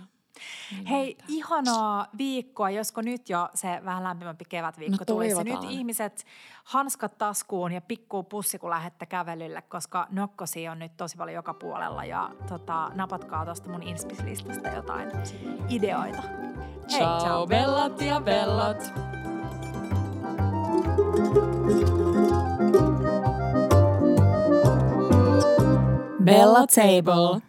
Niin Hei, ihanaa viikkoa, josko nyt jo se vähän lämpimämpi kevätviikko No tulisi. Nyt ihmiset hanskat taskuun ja pikkuu pussi, kun lähdette kävelylle, koska nokkosi on nyt tosi paljon joka puolella. Ja tota, napatkaa tuosta mun inspislistasta jotain ideoita. Hei, Ciao, ciao. bellat ja bellat. Bella Table.